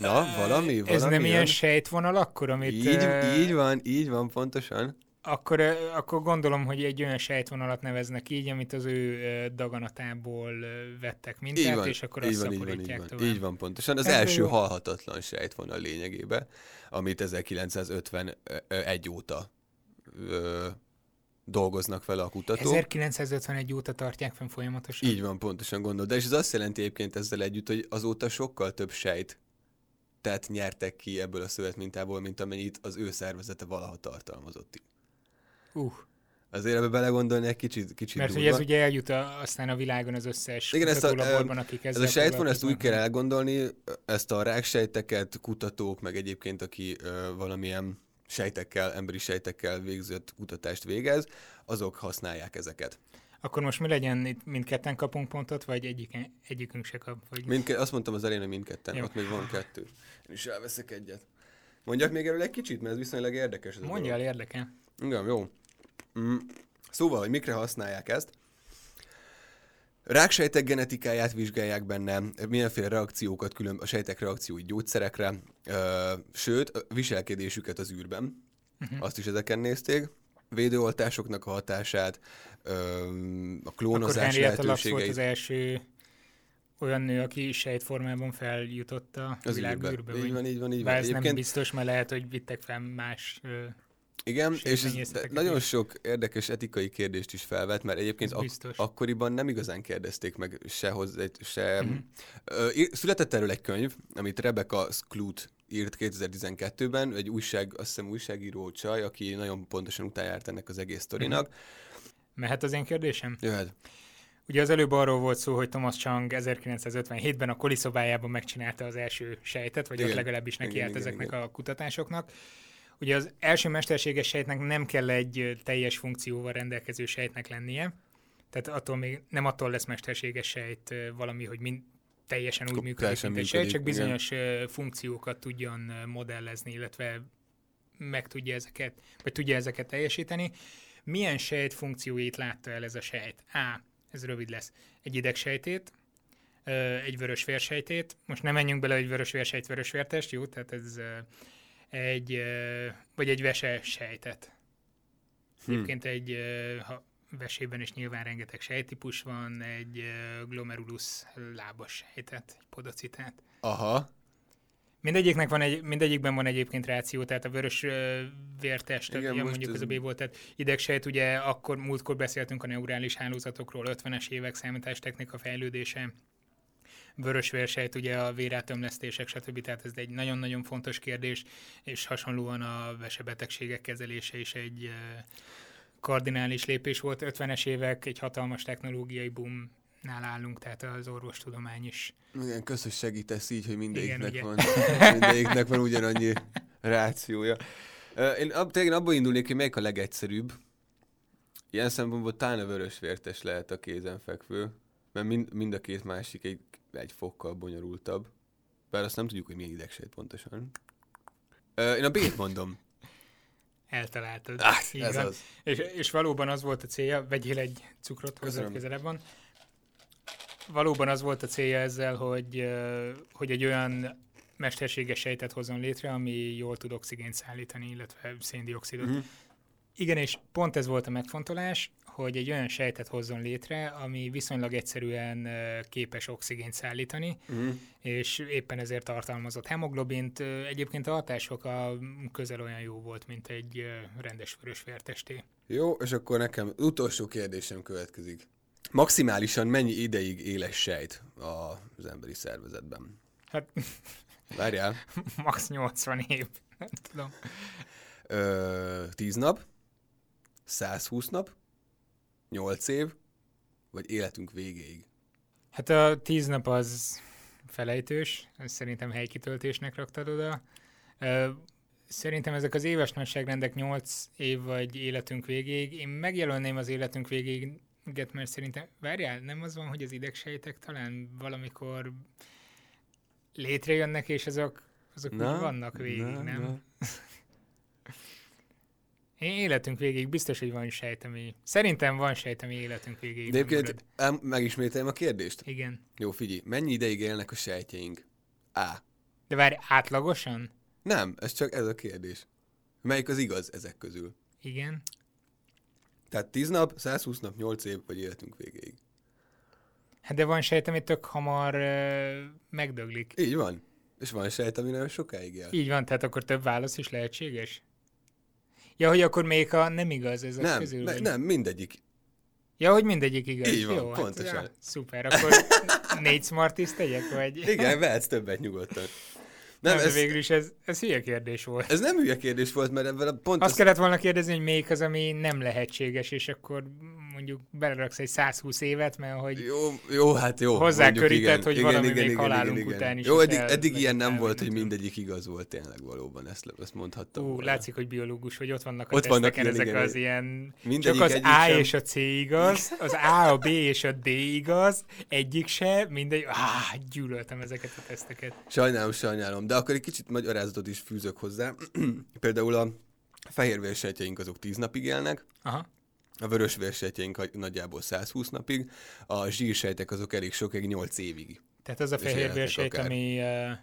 Na, valami, valami. Ez nem ilyen sejtvonal akkor, amit... Így, így van, így van, pontosan. Akkor, akkor gondolom, hogy egy olyan sejtvonalat neveznek így, amit az ő daganatából vettek mintát, Így van, és akkor így azt van, így van, így szaporítják van, tovább. így van pontosan. Az Ez első jó. halhatatlan sejtvonal lényegében, amit 1951 óta ö, dolgoznak vele a kutatók. 1951 óta tartják fenn folyamatosan. Így van, pontosan gondol. De és ez azt jelenti egyébként ezzel együtt, hogy azóta sokkal több sejt tehát nyertek ki ebből a szövetmintából, mint amennyit az ő szervezete valaha tartalmazott. Uh, Azért ebbe belegondolni egy kicsit, kicsit mert hogy ez ugye eljut a, aztán a világon az összes Igen, ezt a, kutatólaborban, em, akik ez ezzel a sejtvon, ezt úgy kell elgondolni, ezt a ráksejteket, kutatók, meg egyébként, aki ö, valamilyen sejtekkel, emberi sejtekkel végzett kutatást végez, azok használják ezeket. Akkor most mi legyen, itt mindketten kapunk pontot, vagy egyik, egyikünk se kap? Vagy... Mindke, azt mondtam az elején, hogy mindketten, Jó. ott még van kettő. Én is elveszek egyet. Mondjak még erről egy kicsit, mert ez viszonylag érdekes. Ez Mondja el, érdekel. Igen, jó. Mm. Szóval, hogy mikre használják ezt? Ráksejtek genetikáját vizsgálják benne, milyenféle reakciókat, külön a sejtek reakciói gyógyszerekre, ö, sőt, viselkedésüket az űrben. Uh-huh. Azt is ezeken nézték. Védőoltásoknak a hatását, ö, a Akkor klónozás Henrietta Lacks volt lehetőségeit. az első olyan nő, aki sejtformában feljutott a Az világ űrbe. űrbe. Így van, így van, így Bár van. ez nem biztos, mert lehet, hogy vittek fel más ö, Igen, és ez nagyon sok érdekes etikai kérdést is felvet, mert egyébként ak- akkoriban nem igazán kérdezték meg se hozzá, se... Mhm. Ö, ír- született erről egy könyv, amit Rebecca Skloot írt 2012-ben, egy újság, azt hiszem újságíró csaj, aki nagyon pontosan utájárt ennek az egész sztorinak. Mehet az én kérdésem? Jöhet. Ugye az előbb arról volt szó, hogy Thomas Chang 1957-ben a koliszobájában megcsinálta az első sejtet, vagy Igen. ott legalábbis neki Igen, állt igen, ezeknek igen. a kutatásoknak. Ugye az első mesterséges sejtnek nem kell egy teljes funkcióval rendelkező sejtnek lennie, tehát attól még nem attól lesz mesterséges sejt valami, hogy mind, teljesen úgy működik, teljesen mint egy sejt, csak igen. bizonyos ö, funkciókat tudjon modellezni, illetve meg tudja ezeket, vagy tudja ezeket teljesíteni. Milyen sejt funkcióit látta el ez a sejt? A. Ez rövid lesz. Egy idegsejtét, egy vörös vérsejtét. Most nem menjünk bele, hogy vörös vérsejt, vörös vértest, jó? Tehát ez egy, vagy egy vese sejtet. Hm. Egyébként egy, ha vesében is nyilván rengeteg sejtípus van, egy glomerulus lábas sejtet, egy podocitát. Aha. Mindegyiknek van egy, mindegyikben van egyébként ráció, tehát a vörös vértest, most mondjuk ez- az a B volt, tehát idegsejt, ugye akkor múltkor beszéltünk a neurális hálózatokról, 50-es évek számítástechnika fejlődése, vörös vérsejt, ugye a vérátömlesztések, stb. Tehát ez egy nagyon-nagyon fontos kérdés, és hasonlóan a vesebetegségek kezelése is egy kardinális lépés volt. 50-es évek, egy hatalmas technológiai boom nál állunk, tehát az orvostudomány is Igen, hogy segítesz így, hogy mindegyiknek ugye. van, mindegyiknek van ugyanannyi rációja. Én ab, tényleg abból indulnék, hogy melyik a legegyszerűbb. Ilyen szempontból talán a vörös vértes lehet a kézenfekvő, mert mind, mind a két másik egy, egy fokkal bonyolultabb. Bár azt nem tudjuk, hogy milyen idegsejt pontosan. Ö, Én a B-t mondom. eltaláltad. Ah, Így ez van. az. És, és valóban az volt a célja, vegyél egy cukrot, hozzá közelebb van. Valóban az volt a célja ezzel, hogy, hogy egy olyan mesterséges sejtet hozzon létre, ami jól tud oxigént szállítani, illetve széndiokszidot. Mhm. Igen, és pont ez volt a megfontolás, hogy egy olyan sejtet hozzon létre, ami viszonylag egyszerűen képes oxigént szállítani, Mhm. és éppen ezért tartalmazott hemoglobint. Egyébként a hatások a közel olyan jó volt, mint egy rendes vörös vértesté. Jó, és akkor nekem utolsó kérdésem következik. Maximálisan mennyi ideig éles sejt az emberi szervezetben? Hát Várjál. max 80 év. Nem tudom. Ö, 10 nap, 120 nap, 8 év, vagy életünk végéig. Hát a 10 nap az felejtős, szerintem helykitöltésnek raktad oda. Szerintem ezek az éves nagyságrendek 8 év vagy életünk végéig. Én megjelölném az életünk végéig, mert szerintem, várjál, nem az van, hogy az idegsejtek talán valamikor létrejönnek, és azok, azok Na, úgy vannak végig, na, nem? na. Én életünk végéig biztos, hogy van sejt, ami... Szerintem van sejt, ami életünk végéig De egyébként megismételjem a kérdést? Igen. Jó, figyelj, mennyi ideig élnek a sejtjeink? A. De várj, átlagosan? Nem, ez csak ez a kérdés. Melyik az igaz ezek közül? Igen. Tehát 10 nap, 120 nap, 8 év, vagy életünk végéig. Hát de van sejt, ami tök hamar ö, megdöglik. Így van. És van sejt, ami nagyon sokáig él. Így van, tehát akkor több válasz is lehetséges? Ja, hogy akkor még a nem igaz ezek Nem, közül? vagy? nem, mindegyik. Ja, hogy mindegyik igaz. Így van, Jó, pontosan. Hát, ja, szuper, akkor négy Smarties tegyek, vagy? Igen, vehetsz többet nyugodtan. Nem, Nem, ez, végül is ez, ez hülye kérdés volt. ez nem hülye kérdés volt, mert ebben a pont Azt az, kellett volna kérdezni, hogy melyik az, ami nem lehetséges, és akkor mondjuk beleraksz egy 120 évet, mert hogy Jó, jó, hát jó. Hozzákörített, hogy valami még halálunk után is Jó, eddig, el- eddig ilyen nem el- volt, hogy mindegyik igaz volt tényleg valóban, ezt, ezt mondhattam Ú, volna. látszik, hogy biológus, hogy ott vannak a Ott vannak ilyen, ezek igen, az ilyen... Csak az A sem. és a C igaz, az A, a B és a D igaz, egyik se, mindegy... Á, gyűlöltem ezeket a teszteket. Sajnálom, sajnálom, de akkor egy kicsit magyarázatot is fűzök hozzá. Például a fehérvérsejtjeink azok 10 napig élnek, Aha. A vörösvérsejtjeink hagy- nagyjából 120 napig, a zsírsejtek azok elég sokáig 8 évig. Tehát az a fehérvérsejt, akár. ami, eh,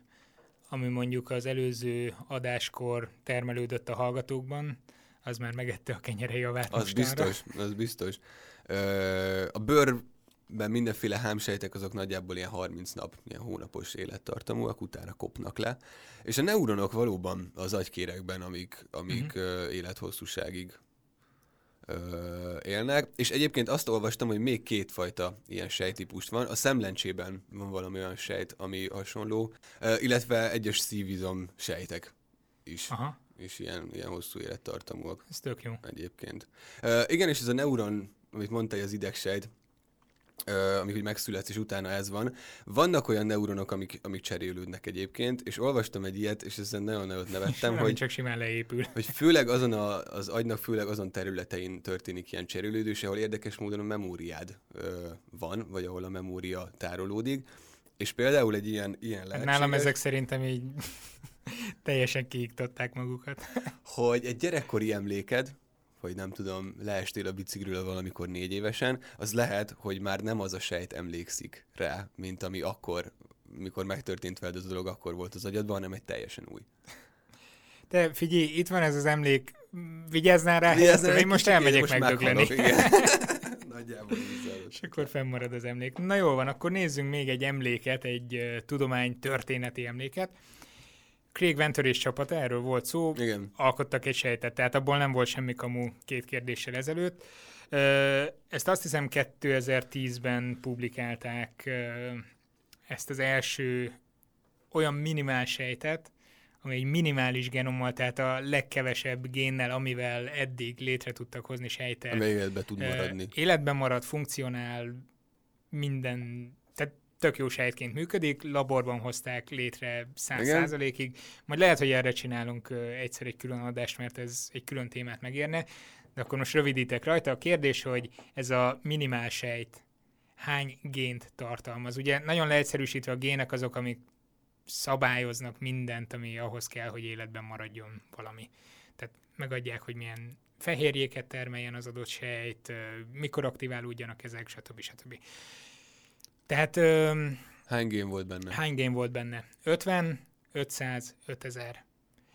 ami mondjuk az előző adáskor termelődött a hallgatókban, az már megette a kenyere javát Az mostanra. biztos, az biztos. Ö, a bőr ben mindenféle hámsejtek azok nagyjából ilyen 30 nap, ilyen hónapos élettartamúak, utána kopnak le. És a neuronok valóban az agykérekben, amik, amik uh-huh. élethosszúságig ö, élnek. És egyébként azt olvastam, hogy még kétfajta ilyen sejtípust van. A szemlencsében van valami olyan sejt, ami hasonló, ö, illetve egyes szívizom sejtek is. Aha, És ilyen, ilyen hosszú élettartamúak ez tök jó. egyébként. Uh, igen, és ez a neuron, amit mondta, az idegsejt, amik úgy megszületsz, és utána ez van. Vannak olyan neuronok, amik, amik cserélődnek egyébként, és olvastam egy ilyet, és ezen nagyon nagyot nevettem, hogy hogy, csak simán leépül. hogy főleg azon a, az agynak főleg azon területein történik ilyen cserélődés, ahol érdekes módon a memóriád ö, van, vagy ahol a memória tárolódik. És például egy ilyen, ilyen Hát lehetséges, nálam ezek szerintem így teljesen kiiktatták magukat. hogy egy gyerekkori emléked, hogy nem tudom, leestél a bicikliről valamikor négy évesen, az lehet, hogy már nem az a sejt emlékszik rá, mint ami akkor, mikor megtörtént veled az a dolog, akkor volt az agyadban, hanem egy teljesen új. Te figyelj, itt van ez az emlék, vigyázzál rá, Vigyázzál én most kicsikét, elmegyek most megdögleni. Nagyjából. És akkor fennmarad az emlék. Na jól van, akkor nézzünk még egy emléket, egy tudomány történeti emléket. Craig Venter és csapata, erről volt szó, Igen. alkottak egy sejtet, tehát abból nem volt semmi kamu két kérdéssel ezelőtt. Ezt azt hiszem 2010-ben publikálták ezt az első olyan minimál sejtet, ami egy minimális genommal, tehát a legkevesebb génnel, amivel eddig létre tudtak hozni sejtet. Amely életbe tud maradni. Életben marad, funkcionál, minden, tök jó sejtként működik, laborban hozták létre száz Igen. százalékig, majd lehet, hogy erre csinálunk egyszer egy külön adást, mert ez egy külön témát megérne, de akkor most rövidítek rajta. A kérdés, hogy ez a minimál sejt hány gént tartalmaz. Ugye nagyon leegyszerűsítve a gének azok, amik szabályoznak mindent, ami ahhoz kell, hogy életben maradjon valami. Tehát megadják, hogy milyen fehérjéket termeljen az adott sejt, mikor aktiválódjanak ezek, stb. stb. Tehát ö, Hány gén volt benne? hány gén volt benne? 50, 500, 5000.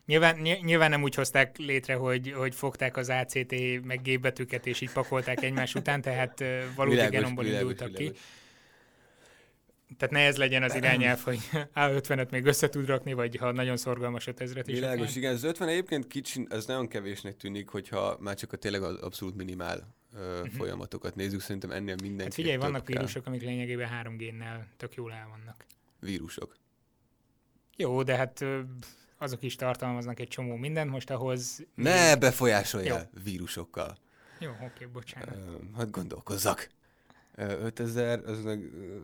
Nyilván, ny- nyilván nem úgy hozták létre, hogy, hogy fogták az ACT meg G betűket, és így pakolták egymás után, tehát valódi genomból világos, indultak ki. világos. Tehát ne ez legyen az irányelv, hogy A50-et még össze tud rakni, vagy ha nagyon szorgalmas 5000-et is. Világos, akár. igen, az 50 egyébként kicsi, ez nagyon kevésnek tűnik, hogyha már csak a tényleg az abszolút minimál ö, folyamatokat nézzük, szerintem ennél mindenki. Mhm. Hát figyelj, vannak vírusok, amik lényegében három génnel tök jól el vannak. Vírusok. Jó, de hát azok is tartalmaznak egy csomó mindent, most ahhoz... Ne befolyásoljál Jó. vírusokkal. Jó, oké, bocsánat. Ö, hát gondolkozzak. Ö, 5000, az meg ö,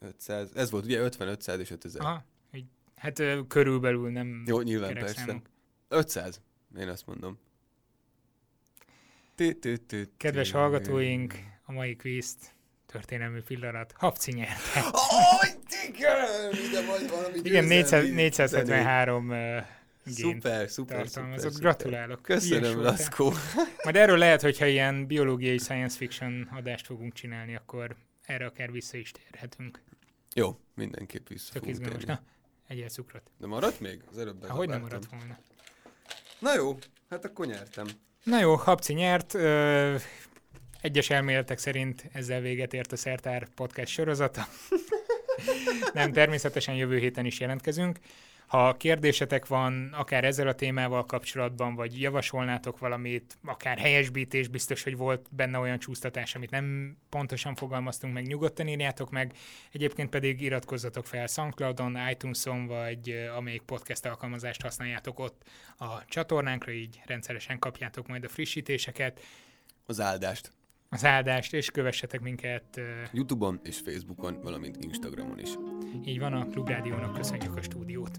500, ez volt ugye 50, 500 és 5000. Aha, így, hát körülbelül nem Jó, nyilván persze. számok. 500, én azt mondom. Kedves hallgatóink, a mai kvízt történelmi pillanat. Habci nyerte. Igen! Ide vagy valami Igen, 400, győzelmi 473 uh, gént Szuper, szuper, tartalmazott. szuper, Gratulálok. Köszönöm. Laszkó. Majd erről lehet, hogyha ilyen biológiai science fiction adást fogunk csinálni, akkor erre akár vissza is térhetünk. Jó, mindenképp vissza Tök fogunk térni. Na, egyél cukrot. De maradt még? Az előbb Ahogy nem maradt volna. Na jó, hát akkor nyertem. Na jó, Habci nyert. Ö, egyes elméletek szerint ezzel véget ért a Szertár podcast sorozata. Nem, természetesen jövő héten is jelentkezünk. Ha kérdésetek van, akár ezzel a témával kapcsolatban, vagy javasolnátok valamit, akár helyesbítés, biztos, hogy volt benne olyan csúsztatás, amit nem pontosan fogalmaztunk meg, nyugodtan írjátok meg. Egyébként pedig iratkozzatok fel Soundcloudon, iTunes-on, vagy ö, amelyik podcast alkalmazást használjátok ott a csatornánkra, így rendszeresen kapjátok majd a frissítéseket, Az áldást. az áldást, és kövessetek minket. ö, Youtube-on és Facebookon, valamint Instagramon is. Így van, a Klubrádiónak köszönjük a stúdiót.